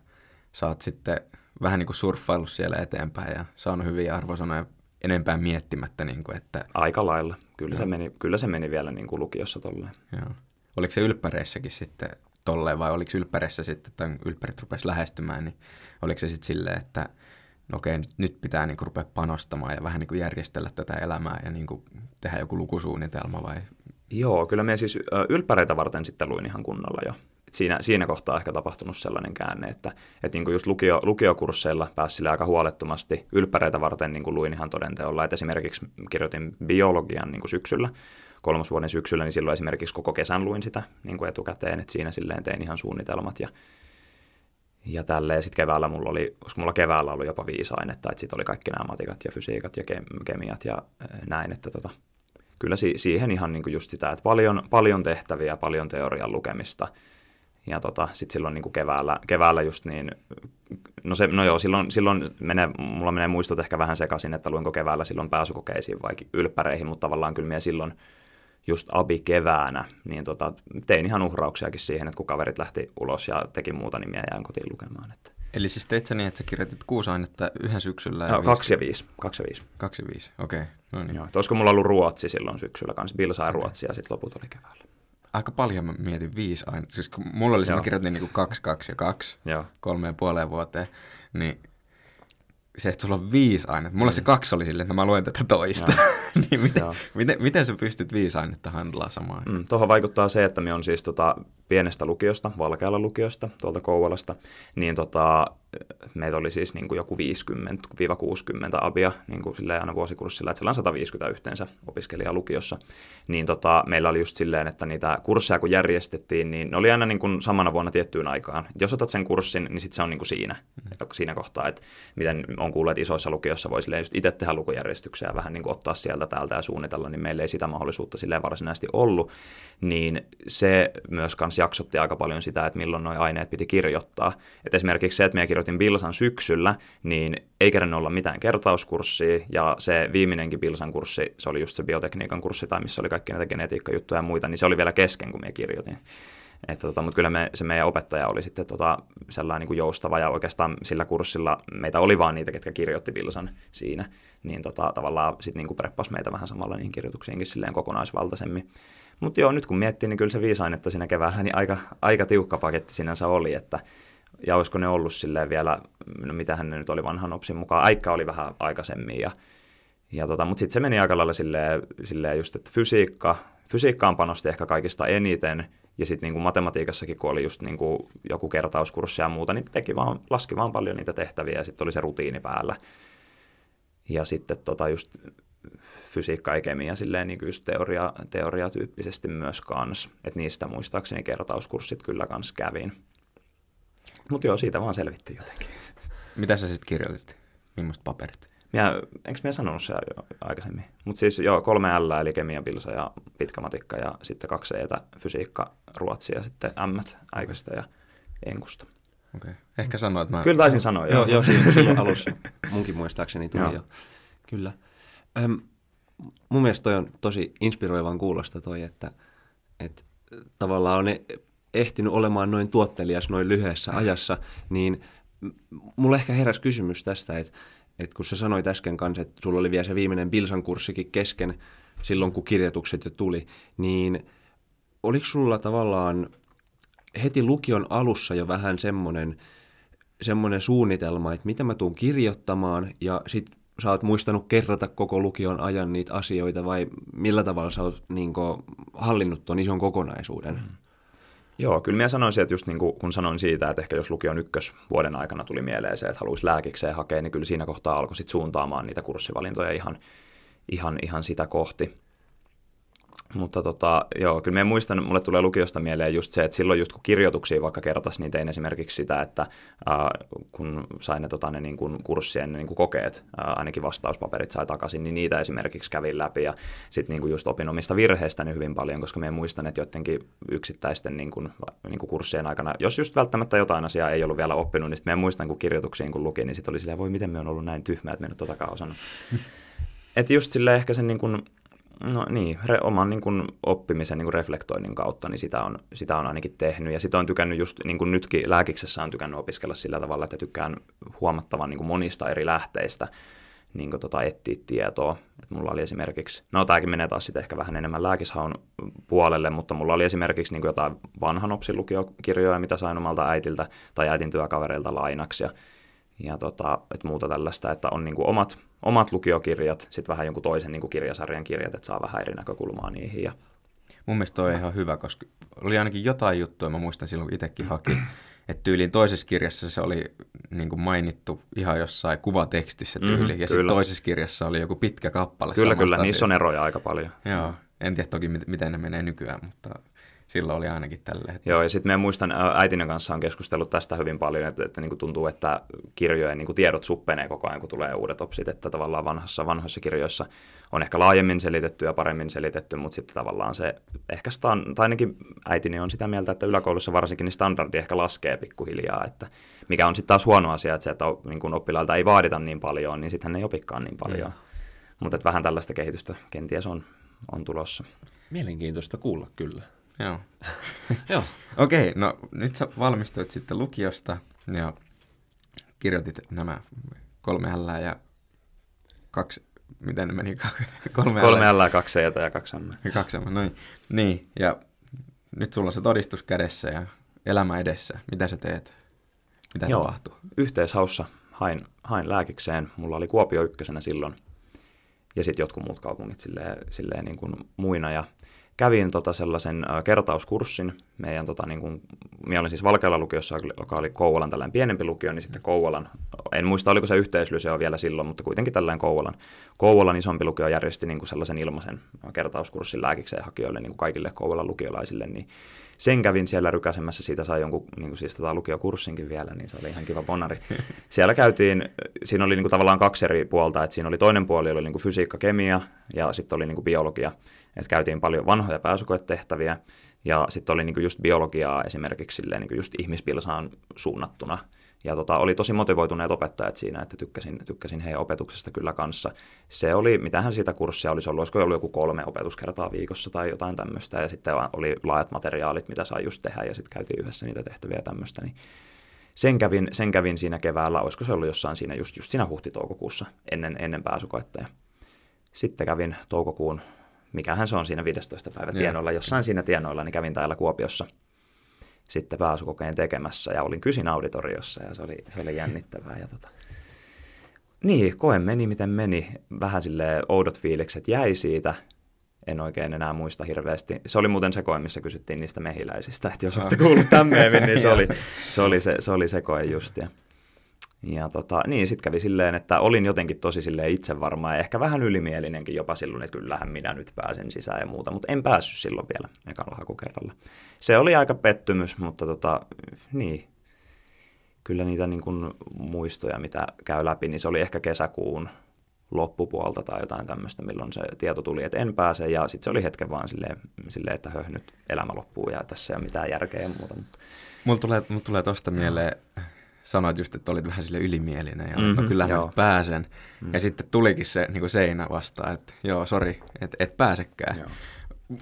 sä oot sitten vähän niin kuin surffaillut siellä eteenpäin ja saanut hyviä arvosanoja enempää miettimättä, niin kuin, että Aika lailla. Kyllä, se meni, kyllä se meni vielä niin kuin lukiossa tolleen. joo. oliko se ylppäreissäkin sitten tolleen vai oliko ylppäreissä sitten, tai ylppärit rupesi lähestymään, niin oliko se sitten silleen, että no okei, nyt, nyt pitää niin kuin rupea panostamaan ja vähän niin kuin järjestellä tätä elämää ja niin kuin tehdä joku lukusuunnitelma vai Joo, kyllä me siis ylppäreitä varten sitten luin ihan kunnolla jo. Siinä, siinä kohtaa ehkä tapahtunut sellainen käänne, että, että niin kuin just lukio, lukiokursseilla pääsi sille aika huolettomasti. Ylppäreitä varten niin kuin luin ihan todenteolla, että esimerkiksi kirjoitin biologian niin kuin syksyllä, kolmosvuoden syksyllä, niin silloin esimerkiksi koko kesän luin sitä niin kuin etukäteen, että siinä silleen tein ihan suunnitelmat ja, ja tälleen. Sitten keväällä mulla oli, koska mulla keväällä oli jopa viisi ainetta, että sitten oli kaikki nämä matikat ja fysiikat ja kem- kemiat ja näin, että tota, kyllä si- siihen ihan niin kuin just sitä, että paljon, paljon tehtäviä, paljon teorian lukemista. Ja tota, sitten silloin niin kuin keväällä, keväällä just niin, no, se, no joo, silloin, silloin menee, mulla menee muistot ehkä vähän sekaisin, että luinko keväällä silloin pääsykokeisiin vai ylppäreihin, mutta tavallaan kyllä minä silloin just abi keväänä, niin tota, tein ihan uhrauksiakin siihen, että kun kaverit lähti ulos ja teki muuta, niin minä jäin kotiin lukemaan. Että. Eli siis teit sä niin, että sä kirjoitit kuusi ainetta yhden syksyllä? No, viisi- kaksi ja viisi, kaksi ja viisi. Kaksi ja viisi, okei. Okay. No niin. Joo, olisiko mulla ollut ruotsi silloin syksyllä kanssa, Bilsa ja ruotsi ja sitten loput oli keväällä. Aika paljon mä mietin viisi ainetta. Siis kun mulla oli se, Joo. mä kirjoitin niinku kaksi, kaksi ja kaksi, Joo. kolme ja puoleen vuoteen, niin se, että sulla on viisi ainetta. Mulla mm. se kaksi oli silleen, että mä luen tätä toista. niin miten, Joo. miten, miten sä pystyt viisi ainetta handlaa samaan? Mm, Tuohon vaikuttaa se, että me on siis tota, pienestä lukiosta, Valkealla lukiosta, tuolta Kouvolasta, niin tota, meitä oli siis niin kuin joku 50-60 abia niin kuin silleen aina vuosikurssilla, että siellä on 150 yhteensä opiskelijaa lukiossa. Niin tota, meillä oli just silleen, että niitä kursseja kun järjestettiin, niin ne oli aina niin kuin samana vuonna tiettyyn aikaan. Jos otat sen kurssin, niin sitten se on niin kuin siinä, siinä kohtaa, että miten on kuullut, että isoissa lukioissa voi silleen just itse tehdä lukujärjestyksiä ja vähän niin kuin ottaa sieltä täältä ja suunnitella, niin meillä ei sitä mahdollisuutta silleen varsinaisesti ollut, niin se myös kans jaksotti aika paljon sitä, että milloin nuo aineet piti kirjoittaa. Et esimerkiksi se, että minä kirjoitin Bilsan syksyllä, niin ei kerännyt olla mitään kertauskurssia, ja se viimeinenkin Bilsan kurssi, se oli just se biotekniikan kurssi, tai missä oli kaikki näitä genetiikkajuttuja ja muita, niin se oli vielä kesken, kun minä kirjoitin. Että tota, mutta kyllä me, se meidän opettaja oli sitten tota, sellainen niin kuin joustava ja oikeastaan sillä kurssilla meitä oli vaan niitä, ketkä kirjoitti Bilsan siinä, niin tota, tavallaan sitten niin preppas meitä vähän samalla niihin kirjoituksiinkin silleen kokonaisvaltaisemmin. Mutta joo, nyt kun miettii, niin kyllä se viisi ainetta siinä keväällä, niin aika, aika tiukka paketti sinänsä oli, että ja olisiko ne ollut silleen vielä, no mitähän ne nyt oli vanhan opsin mukaan, Aikka oli vähän aikaisemmin ja ja tota, mutta sitten se meni aika lailla silleen, silleen just, että fysiikka, fysiikkaan panosti ehkä kaikista eniten, ja sitten niinku matematiikassakin, kun oli just niinku joku kertauskurssi ja muuta, niin teki vaan, laski vaan paljon niitä tehtäviä, ja sitten oli se rutiini päällä. Ja sitten tota just fysiikka ja kemia silleen niin just teoria, teoriatyyppisesti myös kans. Että niistä muistaakseni kertauskurssit kyllä kans kävin. Mutta joo, siitä vaan selvittiin jotenkin. Mitä sä sitten kirjoitit? Millaiset paperit? Minä, enkö minä sanonut se jo aikaisemmin? Mutta siis joo, kolme L, eli kemia, pilsa ja pitkä matikka, ja sitten kaksi E, fysiikka, ruotsi ja sitten M, äiköstä ja enkusta. Okei. Okay. Ehkä sanoit, että mä... Kyllä taisin sanoa, Joo, joo. joo silloin, silloin alussa munkin muistaakseni tuli Joo. jo. Kyllä. Öm, mun mielestä toi on tosi inspiroivan kuulosta toi, että, että tavallaan on ehtinyt olemaan noin tuottelias noin lyhyessä ajassa, niin mulla ehkä heräsi kysymys tästä, että, että kun sä sanoit äsken kanssa, että sulla oli vielä se viimeinen Bilsan kurssikin kesken silloin, kun kirjoitukset jo tuli, niin oliko sulla tavallaan heti lukion alussa jo vähän semmoinen semmoinen suunnitelma, että mitä mä tuun kirjoittamaan, ja sit sä oot muistanut kerrata koko lukion ajan niitä asioita, vai millä tavalla sä oot niin kuin, hallinnut tuon ison kokonaisuuden? Mm. Joo, kyllä minä sanoisin, että just niin kuin, kun sanoin siitä, että ehkä jos lukion ykkösvuoden aikana tuli mieleen se, että haluaisi lääkikseen hakea, niin kyllä siinä kohtaa alkoi sit suuntaamaan niitä kurssivalintoja ihan, ihan, ihan sitä kohti. Mutta tota, joo, kyllä mä muistan, mulle tulee lukiosta mieleen just se, että silloin just kun kirjoituksia vaikka kertas, niin tein esimerkiksi sitä, että ää, kun sain ne, tota, ne niin kuin kurssien ne niin kuin kokeet, ää, ainakin vastauspaperit sai takaisin, niin niitä esimerkiksi kävin läpi ja sitten niin kuin just opin omista virheistä hyvin paljon, koska mä muistan, että jotenkin yksittäisten niin kuin, niin kuin kurssien aikana, jos just välttämättä jotain asiaa ei ollut vielä oppinut, niin sitten mä muistan, kun kirjoituksiin kun lukin, niin sitten oli silleen, voi miten me on ollut näin tyhmä, että me nyt totakaan osannut. että just silleen ehkä sen niin kuin, No niin, re, oman niin kuin, oppimisen niin kuin reflektoinnin kautta, niin sitä on, sitä on ainakin tehnyt. Ja sitä on tykännyt just, niin kuin nytkin lääkiksessä on tykännyt opiskella sillä tavalla, että tykkään huomattavan niin kuin monista eri lähteistä niin kuin, tota, etsiä tietoa. Et mulla oli esimerkiksi, no tämäkin menee taas sitten ehkä vähän enemmän lääkishaun puolelle, mutta mulla oli esimerkiksi niin kuin jotain vanhan lukiokirjoja, mitä sain omalta äitiltä tai äitin työkavereilta lainaksi. Ja, ja tota, et muuta tällaista, että on niin kuin omat omat lukiokirjat, sitten vähän jonkun toisen niin kuin kirjasarjan kirjat, että saa vähän eri näkökulmaa niihin. Ja... Mun mielestä toi on ihan hyvä, koska oli ainakin jotain juttuja, mä muistan silloin itsekin haki, että tyyliin toisessa kirjassa se oli niin kuin mainittu ihan jossain kuvatekstissä tyyli, mm, ja sitten toisessa kirjassa oli joku pitkä kappale. Kyllä, kyllä, niissä on eroja aika paljon. Joo, en tiedä toki miten ne menee nykyään, mutta silloin oli ainakin tälle. Että... Joo, ja sitten me muistan, äitinen kanssa on keskustellut tästä hyvin paljon, että, että niin kuin tuntuu, että kirjojen niin kuin tiedot suppenee koko ajan, kun tulee uudet opsit, että tavallaan vanhassa, vanhoissa kirjoissa on ehkä laajemmin selitetty ja paremmin selitetty, mutta sitten tavallaan se, ehkä stan, tai ainakin äitini on sitä mieltä, että yläkoulussa varsinkin niin standardi ehkä laskee pikkuhiljaa, että mikä on sitten taas huono asia, että se, että niin kuin oppilailta ei vaadita niin paljon, niin sitten hän ei opikaan niin paljon. Mm. Mutta vähän tällaista kehitystä kenties on, on tulossa. Mielenkiintoista kuulla kyllä. Joo. Joo. Okei, okay, no nyt sä valmistuit sitten lukiosta ja kirjoitit nämä kolme L ja kaksi, miten ne meni? kolme, kolme L, kaksi E ja kaksi M. Ja kaksi M, noin. Niin, ja nyt sulla on se todistus kädessä ja elämä edessä. Mitä sä teet? Mitä Joo, tapahtuu? Yhteishaussa hain, hain lääkikseen. Mulla oli Kuopio ykkösenä silloin. Ja sitten jotkut muut kaupungit silleen, silleen niin kuin muina. Ja kävin tota sellaisen kertauskurssin. Meidän, tota, niin kuin, minä olin siis Valkealla lukiossa, joka oli Kouvolan tällainen pienempi lukio, niin sitten Kouvolan, en muista oliko se yhteislyseo vielä silloin, mutta kuitenkin tällainen Kouvolan, Kouvolan isompi lukio järjesti niin kuin sellaisen ilmaisen kertauskurssin lääkikseen hakijoille niin kuin kaikille Kouvolan lukiolaisille, niin sen kävin siellä rykäsemässä, siitä sai jonkun niin kuin siis tota lukiokurssinkin vielä, niin se oli ihan kiva bonari. Siellä käytiin, siinä oli niin kuin tavallaan kaksi eri puolta, että siinä oli toinen puoli oli niin kuin fysiikka, kemia ja sitten oli niin kuin biologia. Että käytiin paljon vanhoja pääsykoetehtäviä ja sitten oli niinku just biologiaa esimerkiksi silleen, niinku just ihmispilsaan suunnattuna. Ja tota, oli tosi motivoituneet opettajat siinä, että tykkäsin, tykkäsin heidän opetuksesta kyllä kanssa. Se oli, mitähän siitä kurssia olisi ollut, olisiko ollut joku kolme opetuskertaa viikossa tai jotain tämmöistä. Ja sitten oli laajat materiaalit, mitä sai just tehdä ja sitten käytiin yhdessä niitä tehtäviä ja tämmöistä. Niin sen kävin, sen kävin siinä keväällä, olisiko se ollut jossain siinä just, just siinä huhti-toukokuussa ennen, ennen pääsykoetta. Sitten kävin toukokuun mikähän se on siinä 15. päivä tienoilla, jossain siinä tienoilla, niin kävin täällä Kuopiossa sitten pääsykokeen tekemässä ja olin kysin auditoriossa ja se oli, se oli jännittävää. Ja tota... Niin, koe meni miten meni. Vähän sille oudot fiilikset jäi siitä. En oikein enää muista hirveästi. Se oli muuten se koe, missä kysyttiin niistä mehiläisistä, että jos olette kuullut tämän niin se oli se, oli se, se, oli se koe just. Ja ja tota, niin, sitten kävi silleen, että olin jotenkin tosi silleen itsevarma ja ehkä vähän ylimielinenkin jopa silloin, että kyllähän minä nyt pääsen sisään ja muuta, mutta en päässyt silloin vielä ekalla hakukerralla. Se oli aika pettymys, mutta tota, niin, kyllä niitä niin kuin muistoja, mitä käy läpi, niin se oli ehkä kesäkuun loppupuolta tai jotain tämmöistä, milloin se tieto tuli, että en pääse, ja sitten se oli hetken vaan silleen, silleen että höh, nyt elämä loppuu ja tässä ei ole mitään järkeä ja muuta. Mulla tulee, mulla tulee tosta mieleen sanoit just, että olit vähän sille ylimielinen ja mm-hmm, no kyllä mä pääsen. Mm. Ja sitten tulikin se niin kuin seinä vastaan, että joo, sori, et, et pääsekään. Joo.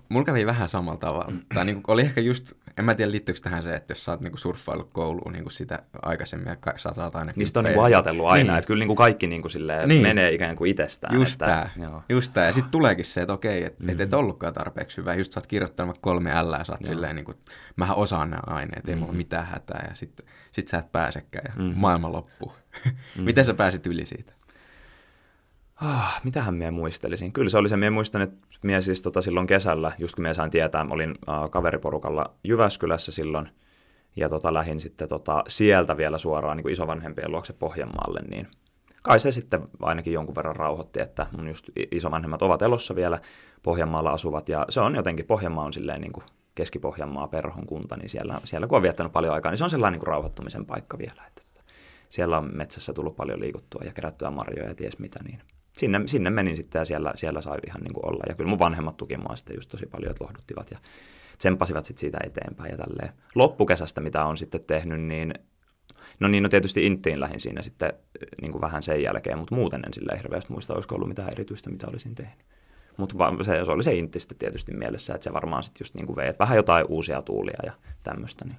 Mulla kävi vähän samalla tavalla. Tai niin oli ehkä just, en mä tiedä liittyykö tähän se, että jos sä oot niin surffailut kouluun niin sitä aikaisemmin, ja ka- sä saat aina Niin sitä on kymppeja. niinku ajatellut aina, Niin. että kyllä niinku kaikki niinku silleen Niin. menee ikään kuin itsestään. Just että, tää, Joo. just tää. Ja sitten tuleekin se, että okei, että Mm-hmm. et, et ollutkaan tarpeeksi hyvä. Just sä oot kirjoittanut vaikka kolme L ja sä oot silleen, niin kuin, mähän osaan nämä aineet, ei Mm-hmm. mulla ole mitään hätää. Ja sitten sit sä et pääsekään ja Mhm. maailma loppuu. Miten sä pääsit yli siitä? Ah, mitähän minä muistelisin? Kyllä se oli se, minä muistan, että minä siis tota, silloin kesällä, just kun minä sain tietää, mä olin äh, kaveriporukalla Jyväskylässä silloin, ja tota, lähdin sitten tota, sieltä vielä suoraan niin kuin isovanhempien luokse Pohjanmaalle, niin kai se sitten ainakin jonkun verran rauhoitti, että mun just isovanhemmat ovat elossa vielä, Pohjanmaalla asuvat, ja se on jotenkin, Pohjanmaa on silleen niin kuin Keski-Pohjanmaa, Perhon kunta, niin siellä, siellä kun on viettänyt paljon aikaa, niin se on sellainen niin kuin rauhoittumisen paikka vielä, että tota, siellä on metsässä tullut paljon liikuttua ja kerättyä marjoja ja ties mitä, niin sinne, sinne menin sitten ja siellä, siellä sai ihan niin kuin olla. Ja kyllä mun vanhemmat tuki mua sitten just tosi paljon, että lohduttivat ja tsempasivat sitten siitä eteenpäin ja tälleen. Loppukesästä, mitä on sitten tehnyt, niin no niin, no tietysti Inttiin lähin siinä sitten eh, niin kuin vähän sen jälkeen, mutta muuten en sillä hirveästi muista, olisiko ollut mitään erityistä, mitä olisin tehnyt. Mutta se, se oli se Intti sitten tietysti mielessä, että se varmaan sitten just niin kuin vei, että vähän jotain uusia tuulia ja tämmöistä. Niin.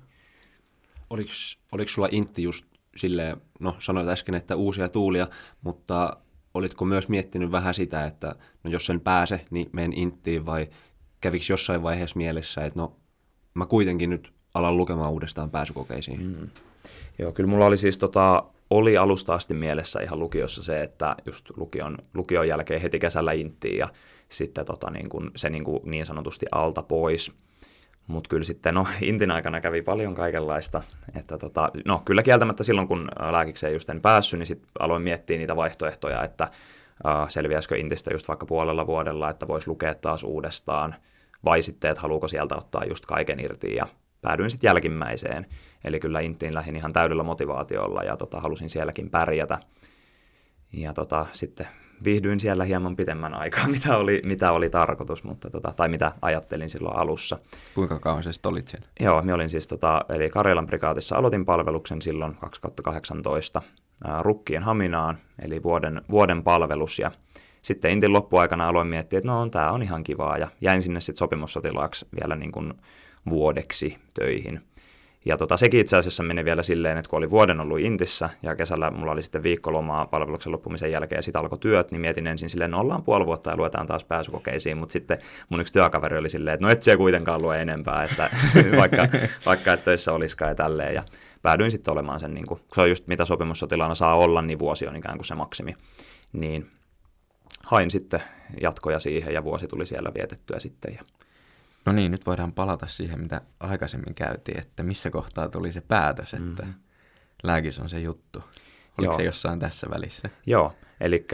Oliko, oliko sulla intti just silleen, no sanoit äsken, että uusia tuulia, mutta olitko myös miettinyt vähän sitä, että no jos en pääse, niin menen inttiin vai kävikö jossain vaiheessa mielessä, että no mä kuitenkin nyt alan lukemaan uudestaan pääsykokeisiin. Mm. Joo, kyllä mulla oli siis tota, oli alusta asti mielessä ihan lukiossa se, että just lukion, lukion jälkeen heti kesällä inttiin ja sitten tota, niin, kun, se niin, kuin niin sanotusti alta pois. Mutta kyllä sitten, no intin aikana kävi paljon kaikenlaista. Että tota, no kyllä kieltämättä silloin, kun ää, lääkikseen just en päässyt, niin sitten aloin miettiä niitä vaihtoehtoja, että äh, selviäisikö intistä just vaikka puolella vuodella, että voisi lukea taas uudestaan, vai sitten, että haluuko sieltä ottaa just kaiken irti, ja päädyin sitten jälkimmäiseen. Eli kyllä Intiin lähdin ihan täydellä motivaatiolla, ja tota, halusin sielläkin pärjätä. Ja tota, sitten viihdyin siellä hieman pitemmän aikaa, mitä oli, mitä oli tarkoitus, mutta tota, tai mitä ajattelin silloin alussa. Kuinka kauan sä olit siellä? Joo, minä olin siis tota, eli Karjalan prikaatissa aloitin palveluksen silloin 2018 ää, Rukkien Haminaan, eli vuoden, vuoden palvelus, ja sitten Intin loppuaikana aloin miettiä, että no tämä on ihan kivaa, ja jäin sinne sitten sopimussotilaaksi vielä niin kuin vuodeksi töihin. Ja tota, sekin itse asiassa meni vielä silleen, että kun oli vuoden ollut Intissä ja kesällä mulla oli sitten viikkolomaa palveluksen loppumisen jälkeen ja sitten alkoi työt, niin mietin ensin silleen, no ollaan puoli vuotta ja luetaan taas pääsykokeisiin, mutta sitten mun yksi työkaveri oli silleen, että no et siellä kuitenkaan lue enempää, että vaikka, vaikka et töissä olisikaan ja tälleen. Ja päädyin sitten olemaan sen, niin kuin, kun se on just mitä sopimussotilaana saa olla, niin vuosi on ikään kuin se maksimi. Niin hain sitten jatkoja siihen ja vuosi tuli siellä vietettyä sitten. Ja No niin, nyt voidaan palata siihen, mitä aikaisemmin käytiin, että missä kohtaa tuli se päätös, että mm-hmm. lääkis on se juttu. Oliko Joo. se jossain tässä välissä? Joo, eli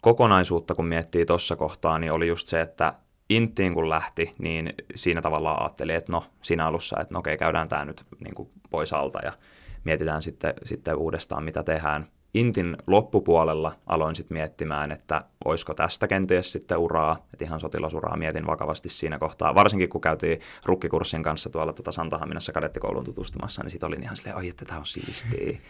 kokonaisuutta kun miettii tuossa kohtaa, niin oli just se, että Inttiin kun lähti, niin siinä tavallaan ajattelin, että no siinä alussa, että no okei, käydään tämä nyt niin kuin pois alta ja mietitään sitten, sitten uudestaan, mitä tehdään. Intin loppupuolella aloin sitten miettimään, että olisiko tästä kenties sitten uraa, että ihan sotilasuraa mietin vakavasti siinä kohtaa. Varsinkin kun käytiin rukkikurssin kanssa tuolla tuota Santahaminassa kadettikouluun tutustumassa, niin sitten olin ihan silleen, ai että tämä on siistiä.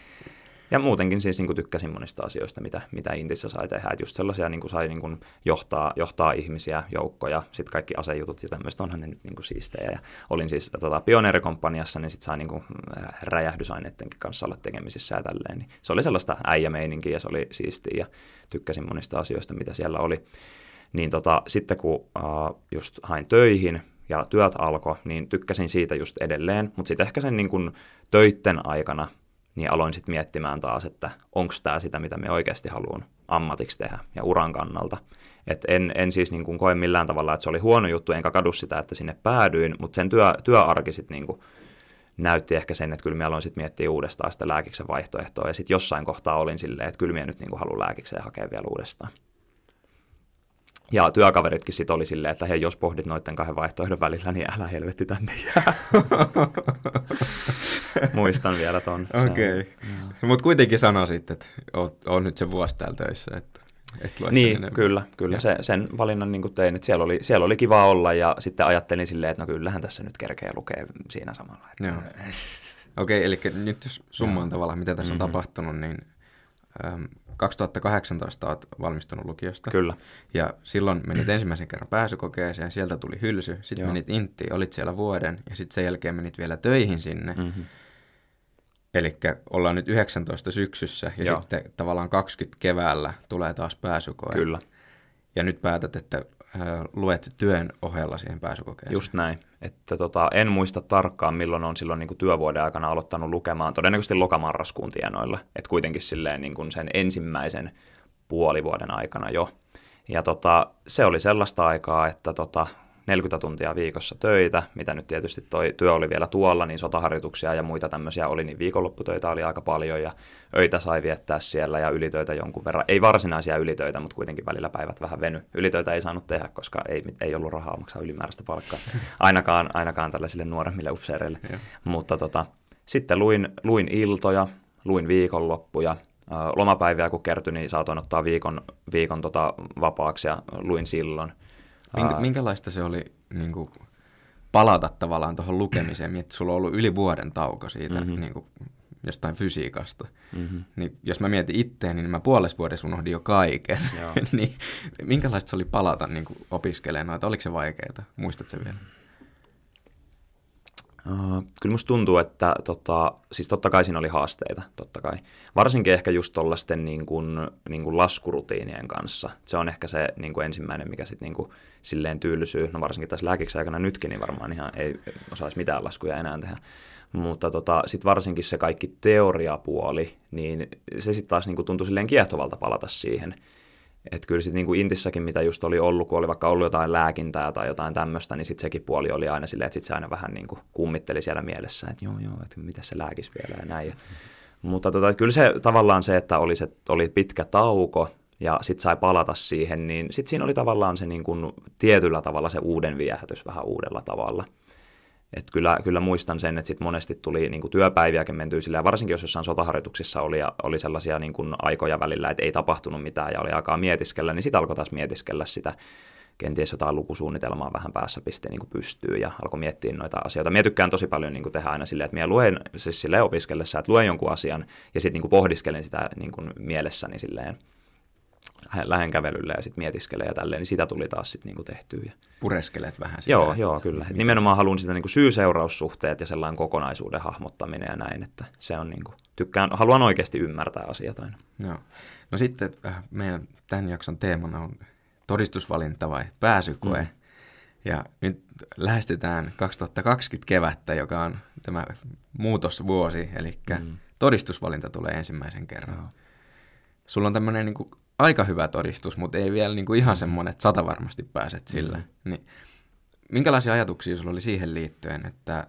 Ja muutenkin siis niin kuin tykkäsin monista asioista, mitä, mitä Intissä sai tehdä. Että just sellaisia niin kuin sai niin kuin johtaa, johtaa ihmisiä, joukkoja, sitten kaikki asejutut ja tämmöistä onhan ne nyt niin kuin siistejä. Ja olin siis tota, pioneerikomppaniassa, niin sitten sai niin kuin räjähdysaineidenkin kanssa olla tekemisissä ja tälleen. Niin se oli sellaista äijämeininkiä ja se oli siistiä ja tykkäsin monista asioista, mitä siellä oli. Niin tota, sitten kun uh, just hain töihin, ja työt alkoi, niin tykkäsin siitä just edelleen, mutta sitten ehkä sen niin kuin töitten aikana niin aloin sitten miettimään taas, että onko tämä sitä, mitä me oikeasti haluan ammatiksi tehdä ja uran kannalta. Et en, en siis niin kuin koe millään tavalla, että se oli huono juttu, enkä kadu sitä, että sinne päädyin, mutta sen työ, työarki sitten niin näytti ehkä sen, että kyllä mä aloin sitten miettiä uudestaan sitä lääkiksen vaihtoehtoa, ja sitten jossain kohtaa olin silleen, että kyllä mä nyt niin haluan lääkikseen hakea vielä uudestaan. Ja työkaveritkin sitten oli silleen, että hei, jos pohdit noiden kahden vaihtoehdon välillä, niin älä helvetti tänne jää. Muistan vielä ton. Okei. Okay. Mutta kuitenkin sanoisit, että oot, on nyt se vuosi täällä töissä, että et sen Niin, enemmän. kyllä, kyllä se, sen valinnan niin tein, että siellä oli, siellä oli kiva olla ja sitten ajattelin silleen, että no kyllähän tässä nyt kerkee lukea siinä samalla. Että. Okei, okay, eli nyt jos summaan tavallaan, mitä tässä on Mhm. tapahtunut, niin äm, 2018 olet valmistunut lukiosta. Kyllä. Ja silloin menit ensimmäisen kerran pääsykokeeseen, sieltä tuli hylsy, sitten menit Inttiin, olit siellä vuoden ja sitten sen jälkeen menit vielä töihin sinne. Mm. Mm-hmm. Eli ollaan nyt 19 syksyssä ja Joo. sitten tavallaan 20 keväällä tulee taas pääsykoe. Kyllä, Ja nyt päätät, että luet työn ohella siihen pääsykokeeseen. just näin. Että tota, en muista tarkkaan, milloin on silloin niin kuin työvuoden aikana aloittanut lukemaan, todennäköisesti lokamarraskuun tienoilla, että kuitenkin silleen niin kuin sen ensimmäisen puolivuoden aikana jo. Ja tota, se oli sellaista aikaa, että tota, 40 tuntia viikossa töitä, mitä nyt tietysti toi työ oli vielä tuolla, niin sotaharjoituksia ja muita tämmöisiä oli, niin viikonlopputöitä oli aika paljon ja öitä sai viettää siellä ja ylitöitä jonkun verran. Ei varsinaisia ylitöitä, mutta kuitenkin välillä päivät vähän veny. Ylitöitä ei saanut tehdä, koska ei, ei ollut rahaa maksaa ylimääräistä palkkaa, ainakaan, ainakaan tällaisille nuoremmille upseereille. Mutta tota, sitten luin, luin iltoja, luin viikonloppuja, lomapäiviä kun kertyi, niin saatoin ottaa viikon, viikon tota vapaaksi ja luin silloin. Minkä, minkälaista se oli niin kuin, palata tavallaan tuohon lukemiseen? Miettii, sulla on ollut yli vuoden tauko siitä Mhm. mm-hmm. niin kuin, jostain fysiikasta. Mhm. Niin jos mä mietin itteeni, niin mä puolessa vuodessa unohdin jo kaiken. Niin, minkälaista se oli palata niin kuin, opiskelemaan? Oliko se vaikeaa? Muistatko vielä? Uh, kyllä musta tuntuu, että tota, siis totta kai siinä oli haasteita, totta kai. Varsinkin ehkä just tollasten niin kuin, niin kuin laskurutiinien kanssa. Se on ehkä se niin kuin ensimmäinen, mikä sitten niin kuin silleen tyylisyy. No varsinkin tässä lääkiksi aikana nytkin, niin varmaan ihan ei osaisi mitään laskuja enää tehdä. Mutta tota, sitten varsinkin se kaikki teoriapuoli, niin se sitten taas niin kuin tuntui silleen kiehtovalta palata siihen. Että kyllä sitten niinku Intissäkin, mitä just oli ollut, kun oli vaikka ollut jotain lääkintää tai jotain tämmöistä, niin sitten sekin puoli oli aina silleen, että sitten se aina vähän niinku kummitteli siellä mielessä, että joo joo, että mitä se lääkis vielä ja näin. Mutta tota, kyllä se tavallaan se, että oli, se, oli pitkä tauko ja sitten sai palata siihen, niin sitten siinä oli tavallaan se niinku tietyllä tavalla se uuden viehätys vähän uudella tavalla. Et kyllä, kyllä muistan sen, että sit monesti tuli niin kuin työpäiviäkin mentyä sillä, ja varsinkin jos jossain sotaharjoituksissa oli, ja oli sellaisia niin kuin aikoja välillä, että ei tapahtunut mitään ja oli aikaa mietiskellä, niin sitten alkoi taas mietiskellä sitä kenties jotain lukusuunnitelmaa vähän päässä pisteen niin pystyy ja alkoi miettiä noita asioita. Mie tykkään tosi paljon niin kuin tehdä aina silleen, että minä luen siis silleen opiskellessa, että luen jonkun asian ja sitten niin pohdiskelen sitä niin kuin mielessäni silleen lähden kävelylle ja sitten mietiskelen ja tälleen, niin sitä tuli taas sitten niin tehtyä. Ja Pureskelet vähän sitä. Joo, joo, kyllä. Et nimenomaan haluan sitä niin syy-seuraussuhteet ja sellainen kokonaisuuden hahmottaminen ja näin, että se on niin kuin, tykkään, haluan oikeasti ymmärtää asiat aina. Joo. No sitten äh, meidän tämän jakson teemana on todistusvalinta vai pääsykoe. Mm. Ja nyt lähestytään 2020 kevättä, joka on tämä muutosvuosi, eli mm. todistusvalinta tulee ensimmäisen kerran. Joo. Sulla on tämmöinen niin aika hyvä todistus, mutta ei vielä niin kuin ihan semmoinen, että sata varmasti pääset sillä. Mm. Niin, minkälaisia ajatuksia sulla oli siihen liittyen, että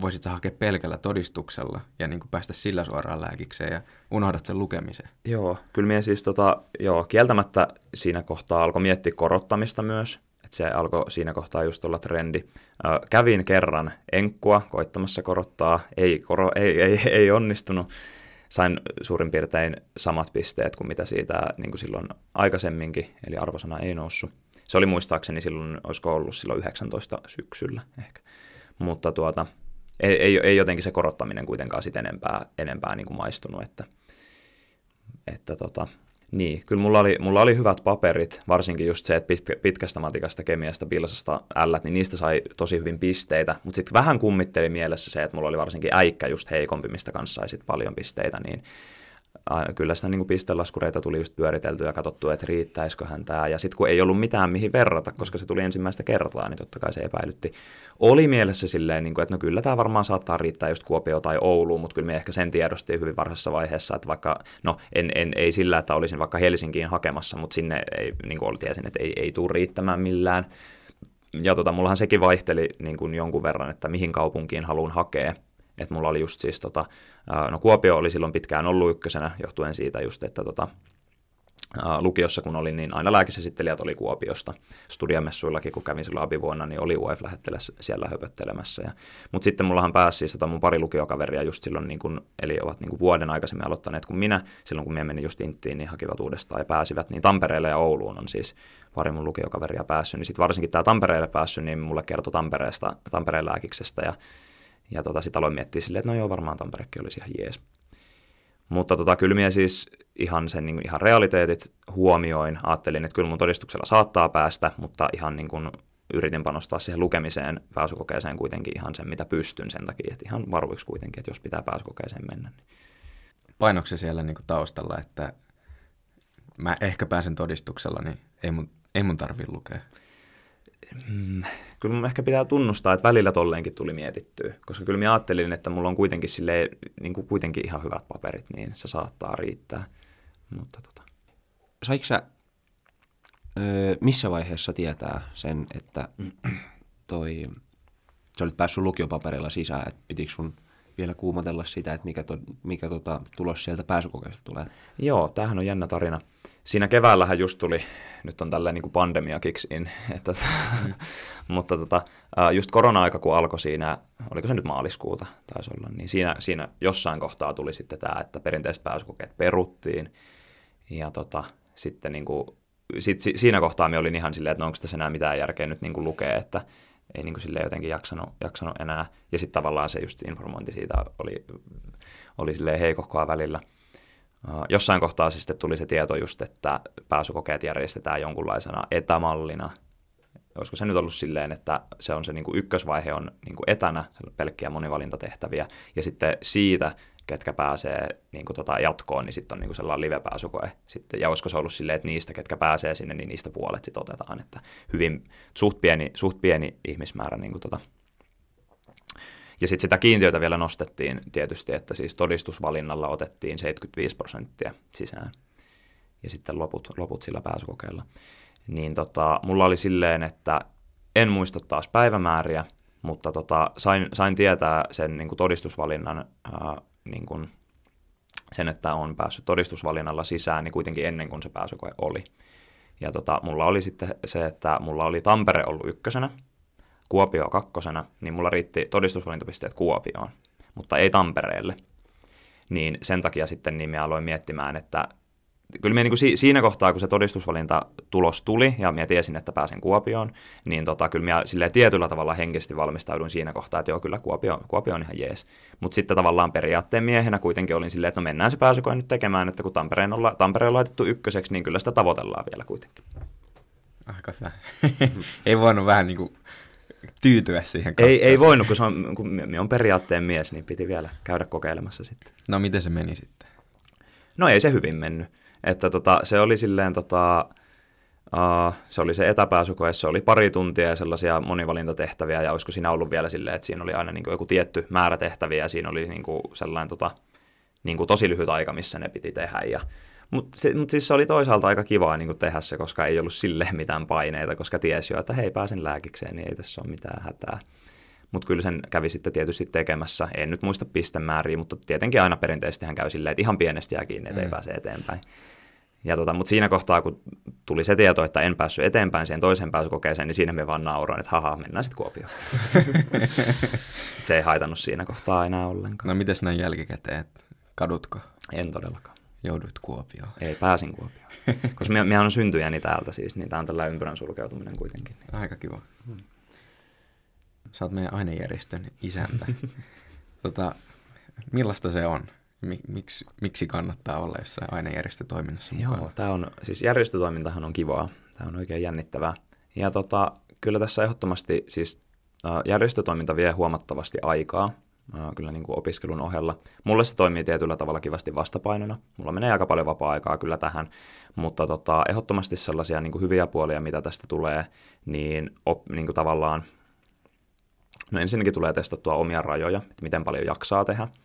voisit sä hakea pelkällä todistuksella ja niin kuin päästä sillä suoraan lääkikseen ja unohdat sen lukemisen? Joo, kyllä minä siis tota, joo, kieltämättä siinä kohtaa alkoi miettiä korottamista myös, että se alkoi siinä kohtaa just olla trendi. Ö, kävin kerran enkkua koittamassa korottaa, ei, koro, ei, ei, ei onnistunut. Sain suurin piirtein samat pisteet kuin mitä siitä niin kuin silloin aikaisemminkin, eli arvosana ei noussut. Se oli muistaakseni silloin, olisiko ollut silloin 19 syksyllä ehkä. Mutta tuota, ei, ei, ei jotenkin se korottaminen kuitenkaan sit enempää, enempää niin kuin maistunut, että, että tota, niin, kyllä mulla oli, mulla oli hyvät paperit, varsinkin just se, että pitkä, pitkästä matikasta, kemiasta, bilsasta, ällät, niin niistä sai tosi hyvin pisteitä, mutta sitten vähän kummitteli mielessä se, että mulla oli varsinkin äikkä just heikompi, mistä kanssa sai sit paljon pisteitä, niin kyllä sitä niin pistelaskureita tuli just pyöritelty ja katsottu, että riittäisiköhän tämä. Ja sitten kun ei ollut mitään mihin verrata, koska se tuli ensimmäistä kertaa, niin totta kai se epäilytti. Oli mielessä silleen, niin kuin, että no kyllä tämä varmaan saattaa riittää just Kuopio tai Ouluun, mutta kyllä me ehkä sen tiedostiin hyvin varhaisessa vaiheessa, että vaikka, no en, en, ei sillä, että olisin vaikka Helsinkiin hakemassa, mutta sinne ei, niin kuin tiesin, että ei, ei tule riittämään millään. Ja tota, mullahan sekin vaihteli niin kuin jonkun verran, että mihin kaupunkiin haluan hakea. Että mulla oli just siis, tota, no Kuopio oli silloin pitkään ollut ykkösenä, johtuen siitä just, että tota, lukiossa kun olin, niin aina lääkisesittelijät oli Kuopiosta. Studiamessuillakin, kun kävin silloin abivuonna, niin oli UF siellä höpöttelemässä. Mutta sitten mullahan pääsi siis tota mun pari lukiokaveria just silloin, niin kun, eli ovat niin kun vuoden aikaisemmin aloittaneet kuin minä. Silloin kun minä menin just Inttiin, niin hakivat uudestaan ja pääsivät. Niin Tampereelle ja Ouluun on siis pari mun lukiokaveria päässyt. Niin sitten varsinkin tämä Tampereelle päässyt, niin mulle kertoi Tampereesta, Tampereen lääkiksestä ja ja tota, sitten aloin miettiä silleen, että no joo, varmaan Tamperekin olisi ihan jees. Mutta tota, kyllä siis ihan sen niin kuin, ihan realiteetit huomioin. Ajattelin, että kyllä mun todistuksella saattaa päästä, mutta ihan niin kuin, yritin panostaa siihen lukemiseen pääsykokeeseen kuitenkin ihan sen, mitä pystyn sen takia, että ihan varuiksi kuitenkin, että jos pitää pääsykokeeseen mennä. Niin. Painoiko se siellä niinku taustalla, että mä ehkä pääsen todistuksella, niin ei mun, ei mun tarvii lukea? Mm, kyllä mun ehkä pitää tunnustaa, että välillä tolleenkin tuli mietittyä, koska kyllä mä ajattelin, että mulla on kuitenkin, silleen, niin kuin kuitenkin ihan hyvät paperit, niin se saattaa riittää. Mutta tota. Saiko sä öö, missä vaiheessa tietää sen, että toi, sä olit päässyt lukiopaperilla sisään, että pitikö sun vielä kuumotella sitä, että mikä, to, mikä tota, tulos sieltä pääsykokeesta tulee? Joo, tämähän on jännä tarina. Siinä keväällähän just tuli, nyt on tällä niin kuin pandemia kicks in, että, mm. mutta tota, just korona-aika kun alkoi siinä, oliko se nyt maaliskuuta taisi olla, niin siinä, siinä jossain kohtaa tuli sitten tämä, että perinteiset pääsykokeet peruttiin, ja tota, sitten niin kuin, sit, siinä kohtaa me olin ihan silleen, että no onko tässä enää mitään järkeä nyt niin kuin lukea, että ei niin kuin silleen jotenkin jaksanut, jaksanut enää. Ja sitten tavallaan se just informointi siitä oli, oli silleen heikohkoa välillä. Uh, jossain kohtaa siis tuli se tieto just, että pääsykokeet järjestetään jonkunlaisena etämallina. Olisiko se nyt ollut silleen, että se on se niin kuin ykkösvaihe on niin kuin etänä, pelkkiä monivalintatehtäviä, ja sitten siitä ketkä pääsee niin kuin tota jatkoon, niin sitten on niin kuin sellainen live-pääsykoe. Sitten, ja olisiko se ollut silleen, että niistä, ketkä pääsee sinne, niin niistä puolet sitten otetaan. Että hyvin suht pieni, suht pieni ihmismäärä. Niin kuin tota. Ja sitten sitä kiintiötä vielä nostettiin tietysti, että siis todistusvalinnalla otettiin 75 prosenttia sisään. Ja sitten loput, loput sillä pääsykokeella. Niin tota, mulla oli silleen, että en muista taas päivämääriä, mutta tota, sain, sain tietää sen niin kuin todistusvalinnan ää, niin kuin sen, että on päässyt todistusvalinnalla sisään, niin kuitenkin ennen kuin se pääsykoe oli. Ja tota, mulla oli sitten se, että mulla oli Tampere ollut ykkösenä, Kuopio kakkosena, niin mulla riitti todistusvalintapisteet Kuopioon, mutta ei Tampereelle. Niin sen takia sitten niin mä aloin miettimään, että kyllä minä niin siinä kohtaa, kun se todistusvalinta tulos tuli ja minä tiesin, että pääsen Kuopioon, niin tota, kyllä minä sille tietyllä tavalla henkisesti valmistaudun siinä kohtaa, että joo, kyllä Kuopio, Kuopio on ihan jees. Mutta sitten tavallaan periaatteen miehenä kuitenkin olin silleen, että no mennään se pääsykoe nyt tekemään, että kun Tampereen on, Tampereen on laitettu ykköseksi, niin kyllä sitä tavoitellaan vielä kuitenkin. Aika hyvä. ei voinut vähän niin kuin tyytyä siihen Ei, ei voinut, kun, se on, kun minä on periaatteen mies, niin piti vielä käydä kokeilemassa sitten. No miten se meni sitten? No ei se hyvin mennyt. Että tota, se oli silleen, tota, uh, se oli se etäpääsykoe, se oli pari tuntia ja sellaisia monivalintatehtäviä, ja olisiko siinä ollut vielä silleen, että siinä oli aina niin kuin joku tietty määrä tehtäviä, ja siinä oli niin kuin sellainen tota, niin kuin tosi lyhyt aika, missä ne piti tehdä, ja mutta mut siis se oli toisaalta aika kivaa niin tehdä se, koska ei ollut sille mitään paineita, koska tiesi jo, että hei, pääsen lääkikseen, niin ei tässä ole mitään hätää. Mutta kyllä sen kävi sitten tietysti tekemässä. En nyt muista pistemääriä, mutta tietenkin aina perinteisesti hän käy silleen, että ihan pienesti jää kiinni, että mm. ei pääse eteenpäin. Ja tota, mutta siinä kohtaa, kun tuli se tieto, että en päässyt eteenpäin siihen toiseen pääsykokeeseen, niin siinä me vaan nauroin, että haha, mennään sitten Kuopioon. se ei haitannut siinä kohtaa enää ollenkaan. No mites näin jälkikäteen? Kadutko? En todellakaan. Joudut Kuopioon? Ei, pääsin Kuopioon. Koska minä, minä on syntyjäni täältä siis, niin tämä on tällä ympyrän sulkeutuminen kuitenkin. Aika kiva. Hmm. Sä oot meidän ainejärjestön isäntä. tota, millaista se on? miksi, miksi kannattaa olla jossain ainejärjestötoiminnassa mukana? Joo, tämä on, siis järjestötoimintahan on kivaa. Tämä on oikein jännittävää. Ja tota, kyllä tässä ehdottomasti siis äh, järjestötoiminta vie huomattavasti aikaa, kyllä niin kuin opiskelun ohella. Mulle se toimii tietyllä tavalla kivasti vastapainona. Mulla menee aika paljon vapaa-aikaa kyllä tähän, mutta tota, ehdottomasti sellaisia niin kuin hyviä puolia, mitä tästä tulee, niin, op, niin kuin tavallaan, no ensinnäkin tulee testattua omia rajoja, että miten paljon jaksaa tehdä –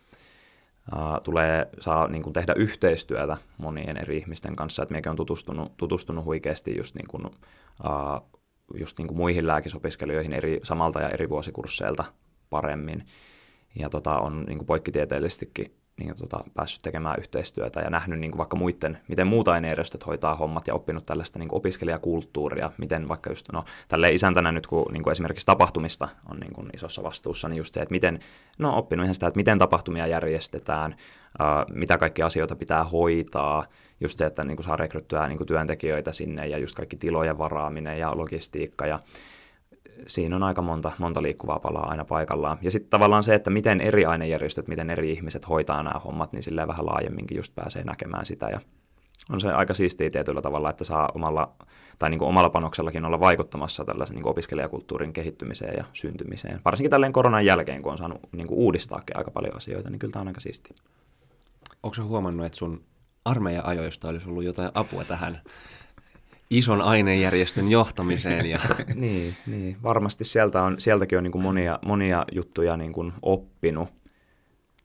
Uh, tulee saa niin kuin, tehdä yhteistyötä monien eri ihmisten kanssa. Et meikin on tutustunut, tutustunut huikeasti just, niin kuin, uh, just niin kuin muihin lääkisopiskelijoihin eri, samalta ja eri vuosikursseilta paremmin. Ja tota, on niin kuin poikkitieteellisestikin niin, tota, päässyt tekemään yhteistyötä ja nähnyt niin kuin vaikka muiden, miten muuta ainejärjestöt hoitaa hommat ja oppinut tällaista niin kuin opiskelijakulttuuria, miten vaikka just, no tälle isäntänä nyt kun niin kuin esimerkiksi tapahtumista on niin kuin isossa vastuussa, niin just se, että miten, no oppinut ihan sitä, että miten tapahtumia järjestetään, uh, mitä kaikki asioita pitää hoitaa, just se, että niin kuin saa rekryttyä niin kuin työntekijöitä sinne ja just kaikki tilojen varaaminen ja logistiikka ja siinä on aika monta, monta liikkuvaa palaa aina paikallaan. Ja sitten tavallaan se, että miten eri ainejärjestöt, miten eri ihmiset hoitaa nämä hommat, niin silleen vähän laajemminkin just pääsee näkemään sitä. Ja on se aika siistiä tietyllä tavalla, että saa omalla, tai niin kuin omalla panoksellakin olla vaikuttamassa tällaisen niin kuin opiskelijakulttuurin kehittymiseen ja syntymiseen. Varsinkin tälleen koronan jälkeen, kun on saanut niin kuin uudistaakin aika paljon asioita, niin kyllä tämä on aika siistiä. Onko huomannut, että sun armeija-ajoista olisi ollut jotain apua tähän ison ainejärjestön johtamiseen? Ja... niin, niin, varmasti sieltä on, sieltäkin on niin kuin monia, monia juttuja niin kuin oppinut.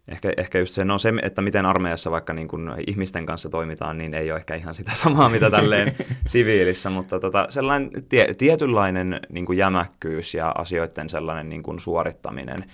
Ehkä, ehkä just se, no se, että miten armeijassa vaikka niin kuin ihmisten kanssa toimitaan, niin ei ole ehkä ihan sitä samaa, mitä tälleen siviilissä, mutta tota, sellainen tie, tietynlainen niin kuin jämäkkyys ja asioiden sellainen niin kuin suorittaminen,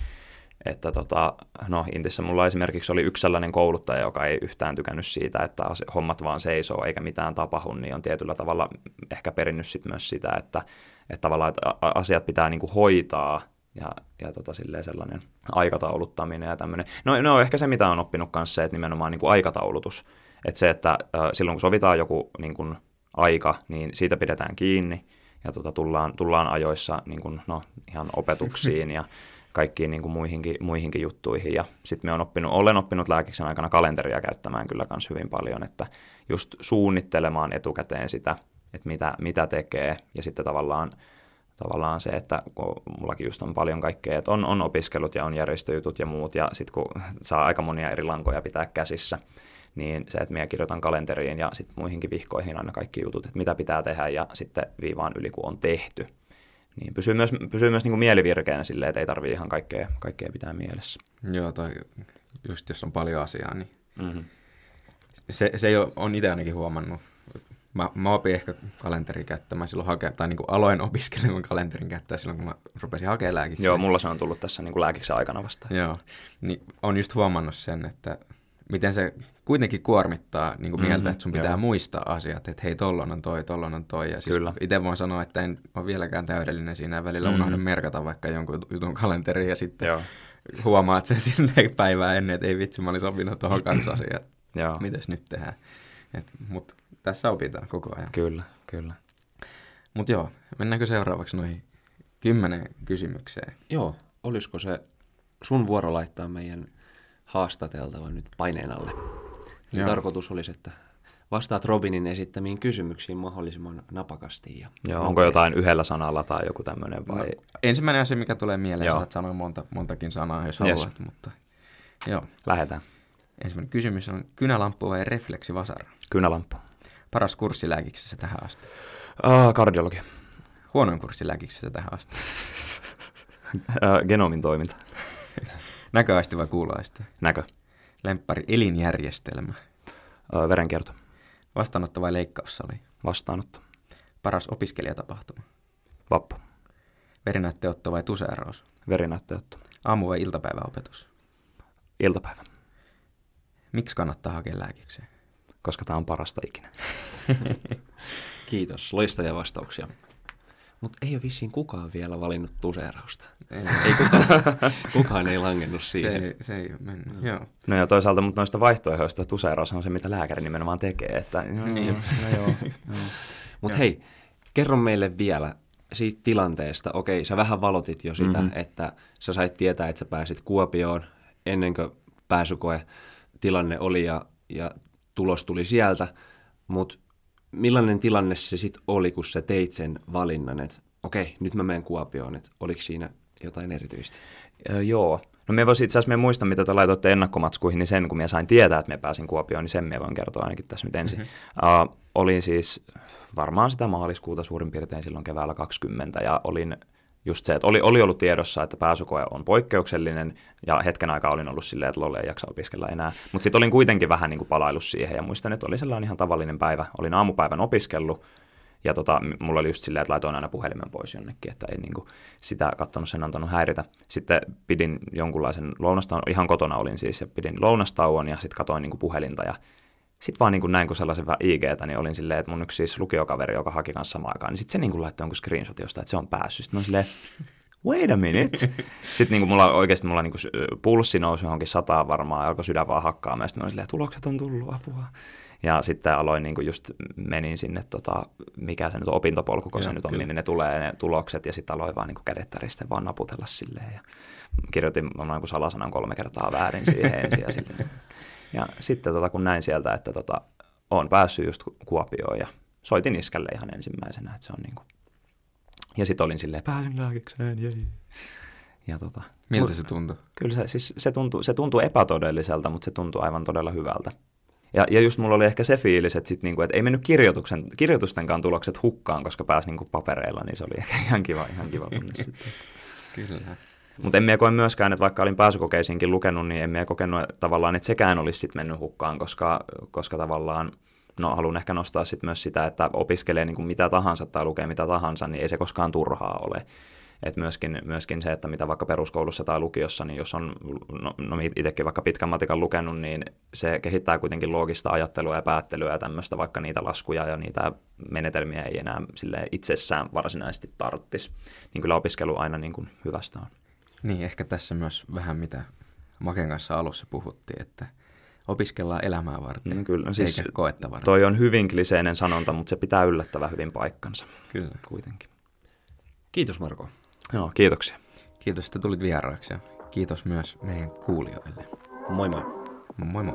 että tota, no Intissä mulla esimerkiksi oli yksi sellainen kouluttaja, joka ei yhtään tykännyt siitä, että hommat vaan seisoo eikä mitään tapahdu, niin on tietyllä tavalla ehkä perinnyt sit myös sitä, että, että tavallaan että asiat pitää niin kuin hoitaa ja, ja tota, sellainen aikatauluttaminen ja tämmöinen. No, no ehkä se, mitä on oppinut kanssa se, että nimenomaan niin kuin aikataulutus. Että se, että äh, silloin kun sovitaan joku niin kuin aika, niin siitä pidetään kiinni ja tota, tullaan, tullaan ajoissa niin kuin, no, ihan opetuksiin ja kaikkiin niin kuin muihinkin, muihinkin juttuihin. Ja sitten me on oppinut, olen oppinut lääkiksen aikana kalenteria käyttämään kyllä myös hyvin paljon, että just suunnittelemaan etukäteen sitä, että mitä, mitä tekee ja sitten tavallaan tavallaan se, että kun mullakin just on paljon kaikkea, että on, on opiskelut ja on järjestöjutut ja muut, ja sitten kun saa aika monia eri lankoja pitää käsissä, niin se, että minä kirjoitan kalenteriin ja sitten muihinkin vihkoihin aina kaikki jutut, että mitä pitää tehdä, ja sitten viivaan yli, kun on tehty. Niin pysyy myös, pysyy myös niin kuin mielivirkeänä silleen, että ei tarvitse ihan kaikkea, kaikkea pitää mielessä. Joo, toi, just jos on paljon asiaa, niin Mm-hmm. se, se ei ole, on itse ainakin huomannut. Mä, mä opin ehkä kalenterin käyttämään silloin hakea, tai niin kuin aloin opiskelemaan kalenterin käyttää silloin, kun mä rupesin hakemaan lääkiksi. Joo, mulla se on tullut tässä niin kuin lääkiksen aikana vasta. Joo, niin on just huomannut sen, että miten se kuitenkin kuormittaa niin kuin mieltä, Mhm, että sun pitää joo. muistaa asiat, että hei, tollon on toi, tollon on toi. Ja siis Kyllä. itse voin sanoa, että en ole vieläkään täydellinen siinä ja välillä Mhm. unohdan merkata vaikka jonkun jutun kalenteriin ja sitten Joo, huomaat sen sinne päivää ennen, että ei vitsi, mä olin sopinut tuohon kaksi asiaa. joo. Mitäs nyt tehdään? Mutta tässä opitaan koko ajan. Kyllä, kyllä. Mutta joo, mennäänkö seuraavaksi noihin kymmenen kysymykseen? Joo, olisiko se sun vuoro laittaa meidän haastateltava nyt paineen alle? Joo. tarkoitus olisi, että vastaat Robinin esittämiin kysymyksiin mahdollisimman napakasti. Ja Joo, onko jotain yhdellä sanalla tai joku tämmöinen vai? No, ensimmäinen asia, mikä tulee mieleen, Joo. saat sanoa monta, montakin sanaa, jos Yes. haluat, mutta joo. Lähetään. Ensimmäinen kysymys on kynälamppu vai refleksivasara? Kynälamppu. Paras kurssi lääkiksessä tähän asti. Ah, kardiologia. Huonoin kurssi lääkiksessä tähän asti. Genomin toiminta. Näköaisti vai kuuloaisti? Näkö. Lemppari elinjärjestelmä. Ah, verenkierto. Vastaanotto vai leikkaussali? Vastaanotto. Paras opiskelijatapahtuma. Vappu. Verinäytteotto vai tuseeraus? Verinäytteotto. Aamu- vai iltapäiväopetus? Iltapäivä. Miksi kannattaa hakea lääkikseen? Koska tämä on parasta ikinä. Kiitos, loistavia vastauksia. Mutta ei ole vissiin kukaan vielä valinnut tuseerausta. Ei, Ei kukaan, kukaan ei langennut se, siihen. ei, se ei mennyt. Joo. No ja toisaalta, mutta noista vaihtoehdoista tuseeraus on se, mitä lääkäri nimenomaan tekee. Että, no, Niin. no joo, joo. Mutta hei, kerro meille vielä siitä tilanteesta. Okei, sä vähän valotit jo sitä, Mhm. mm-hmm. että sä sait tietää, että sä pääsit Kuopioon ennen kuin pääsykoe tilanne oli ja, ja tulos tuli sieltä. Mutta millainen tilanne se sitten oli, kun sä teit sen valinnan, että okei, nyt mä menen Kuopioon, että oliko siinä jotain erityistä? Ö, joo. No me voisin itse asiassa, me muista, mitä te laitoitte ennakkomatskuihin, niin sen, kun mä sain tietää, että me pääsin Kuopioon, niin sen me voin kertoa ainakin tässä nyt ensin. Mm-hmm. Uh, olin siis varmaan sitä maaliskuuta suurin piirtein silloin keväällä 20, ja olin just se, että oli, oli ollut tiedossa, että pääsykoe on poikkeuksellinen, ja hetken aikaa olin ollut silleen, että lolle ei jaksa opiskella enää. Mutta sitten olin kuitenkin vähän niin kuin palaillut siihen, ja muistan, että oli sellainen ihan tavallinen päivä. Olin aamupäivän opiskellut, ja tota, mulla oli just silleen, että laitoin aina puhelimen pois jonnekin, että ei niinku sitä katsonut sen antanut häiritä. Sitten pidin jonkunlaisen lounastauon, ihan kotona olin siis, ja pidin lounastauon ja sitten katoin niinku puhelinta ja sitten vaan niinku näin kun sellaisen vähän IGtä, niin olin silleen, että mun yksi siis lukiokaveri, joka haki kanssa samaan aikaan, niin sitten se niinku laittoi jonkun screenshot jostain, että se on päässyt. Sitten mä silleen, wait a minute. Sitten niinku mulla oikeasti mulla niinku sy- pulssi nousi johonkin sataan varmaan, alkoi sydän vaan hakkaamaan, sitten mä olin silleen, tulokset on tullut, apua. Ja sitten aloin niin kuin just menin sinne, tota, mikä se nyt on, opintopolku, kun se nyt on, kyllä. niin ne tulee ne tulokset, ja sitten aloin vaan niin kädet täristen vaan naputella silleen. Ja kirjoitin noin kuin salasanan kolme kertaa väärin siihen ensin. Ja, silleen. Ja sitten tota, kun näin sieltä, että tota, olen päässyt just Ku- Kuopioon, ja soitin iskälle ihan ensimmäisenä, että se on niin kuin... Ja sitten olin silleen, pääsin lääkikseen, jei. Ja tota, Miltä se tuntui? Kyllä se, siis se, tuntuu, se tuntuu epätodelliselta, mutta se tuntuu aivan todella hyvältä. Ja, ja just mulla oli ehkä se fiilis, että, sit niinku, että ei mennyt kirjoituksen, kirjoitustenkaan tulokset hukkaan, koska pääsi niinku papereilla, niin se oli ehkä ihan kiva, ihan kiva tunne sitten. Kyllä. Mutta en minä koe myöskään, että vaikka olin pääsykokeisiinkin lukenut, niin en minä kokenut tavallaan, että sekään olisi sitten mennyt hukkaan, koska, koska tavallaan, no haluan ehkä nostaa sitten myös sitä, että opiskelee niin kuin mitä tahansa tai lukee mitä tahansa, niin ei se koskaan turhaa ole. Et myöskin, myöskin se, että mitä vaikka peruskoulussa tai lukiossa, niin jos on, no, no itsekin vaikka pitkän matikan lukenut, niin se kehittää kuitenkin loogista ajattelua ja päättelyä ja tämmöistä, vaikka niitä laskuja ja niitä menetelmiä ei enää sille itsessään varsinaisesti tarttisi. Niin kyllä opiskelu aina niin kuin hyvästä on. Niin, ehkä tässä myös vähän mitä Maken kanssa alussa puhuttiin, että opiskellaan elämää varten, No kyllä, siis eikä koetta varten. Toi on hyvin kliseinen sanonta, mutta se pitää yllättävän hyvin paikkansa Kyllä. kuitenkin. Kiitos Marko. Joo, kiitoksia. Kiitos, että tulit vieraaksi ja kiitos myös meidän kuulijoille. Moi moi. Moi moi.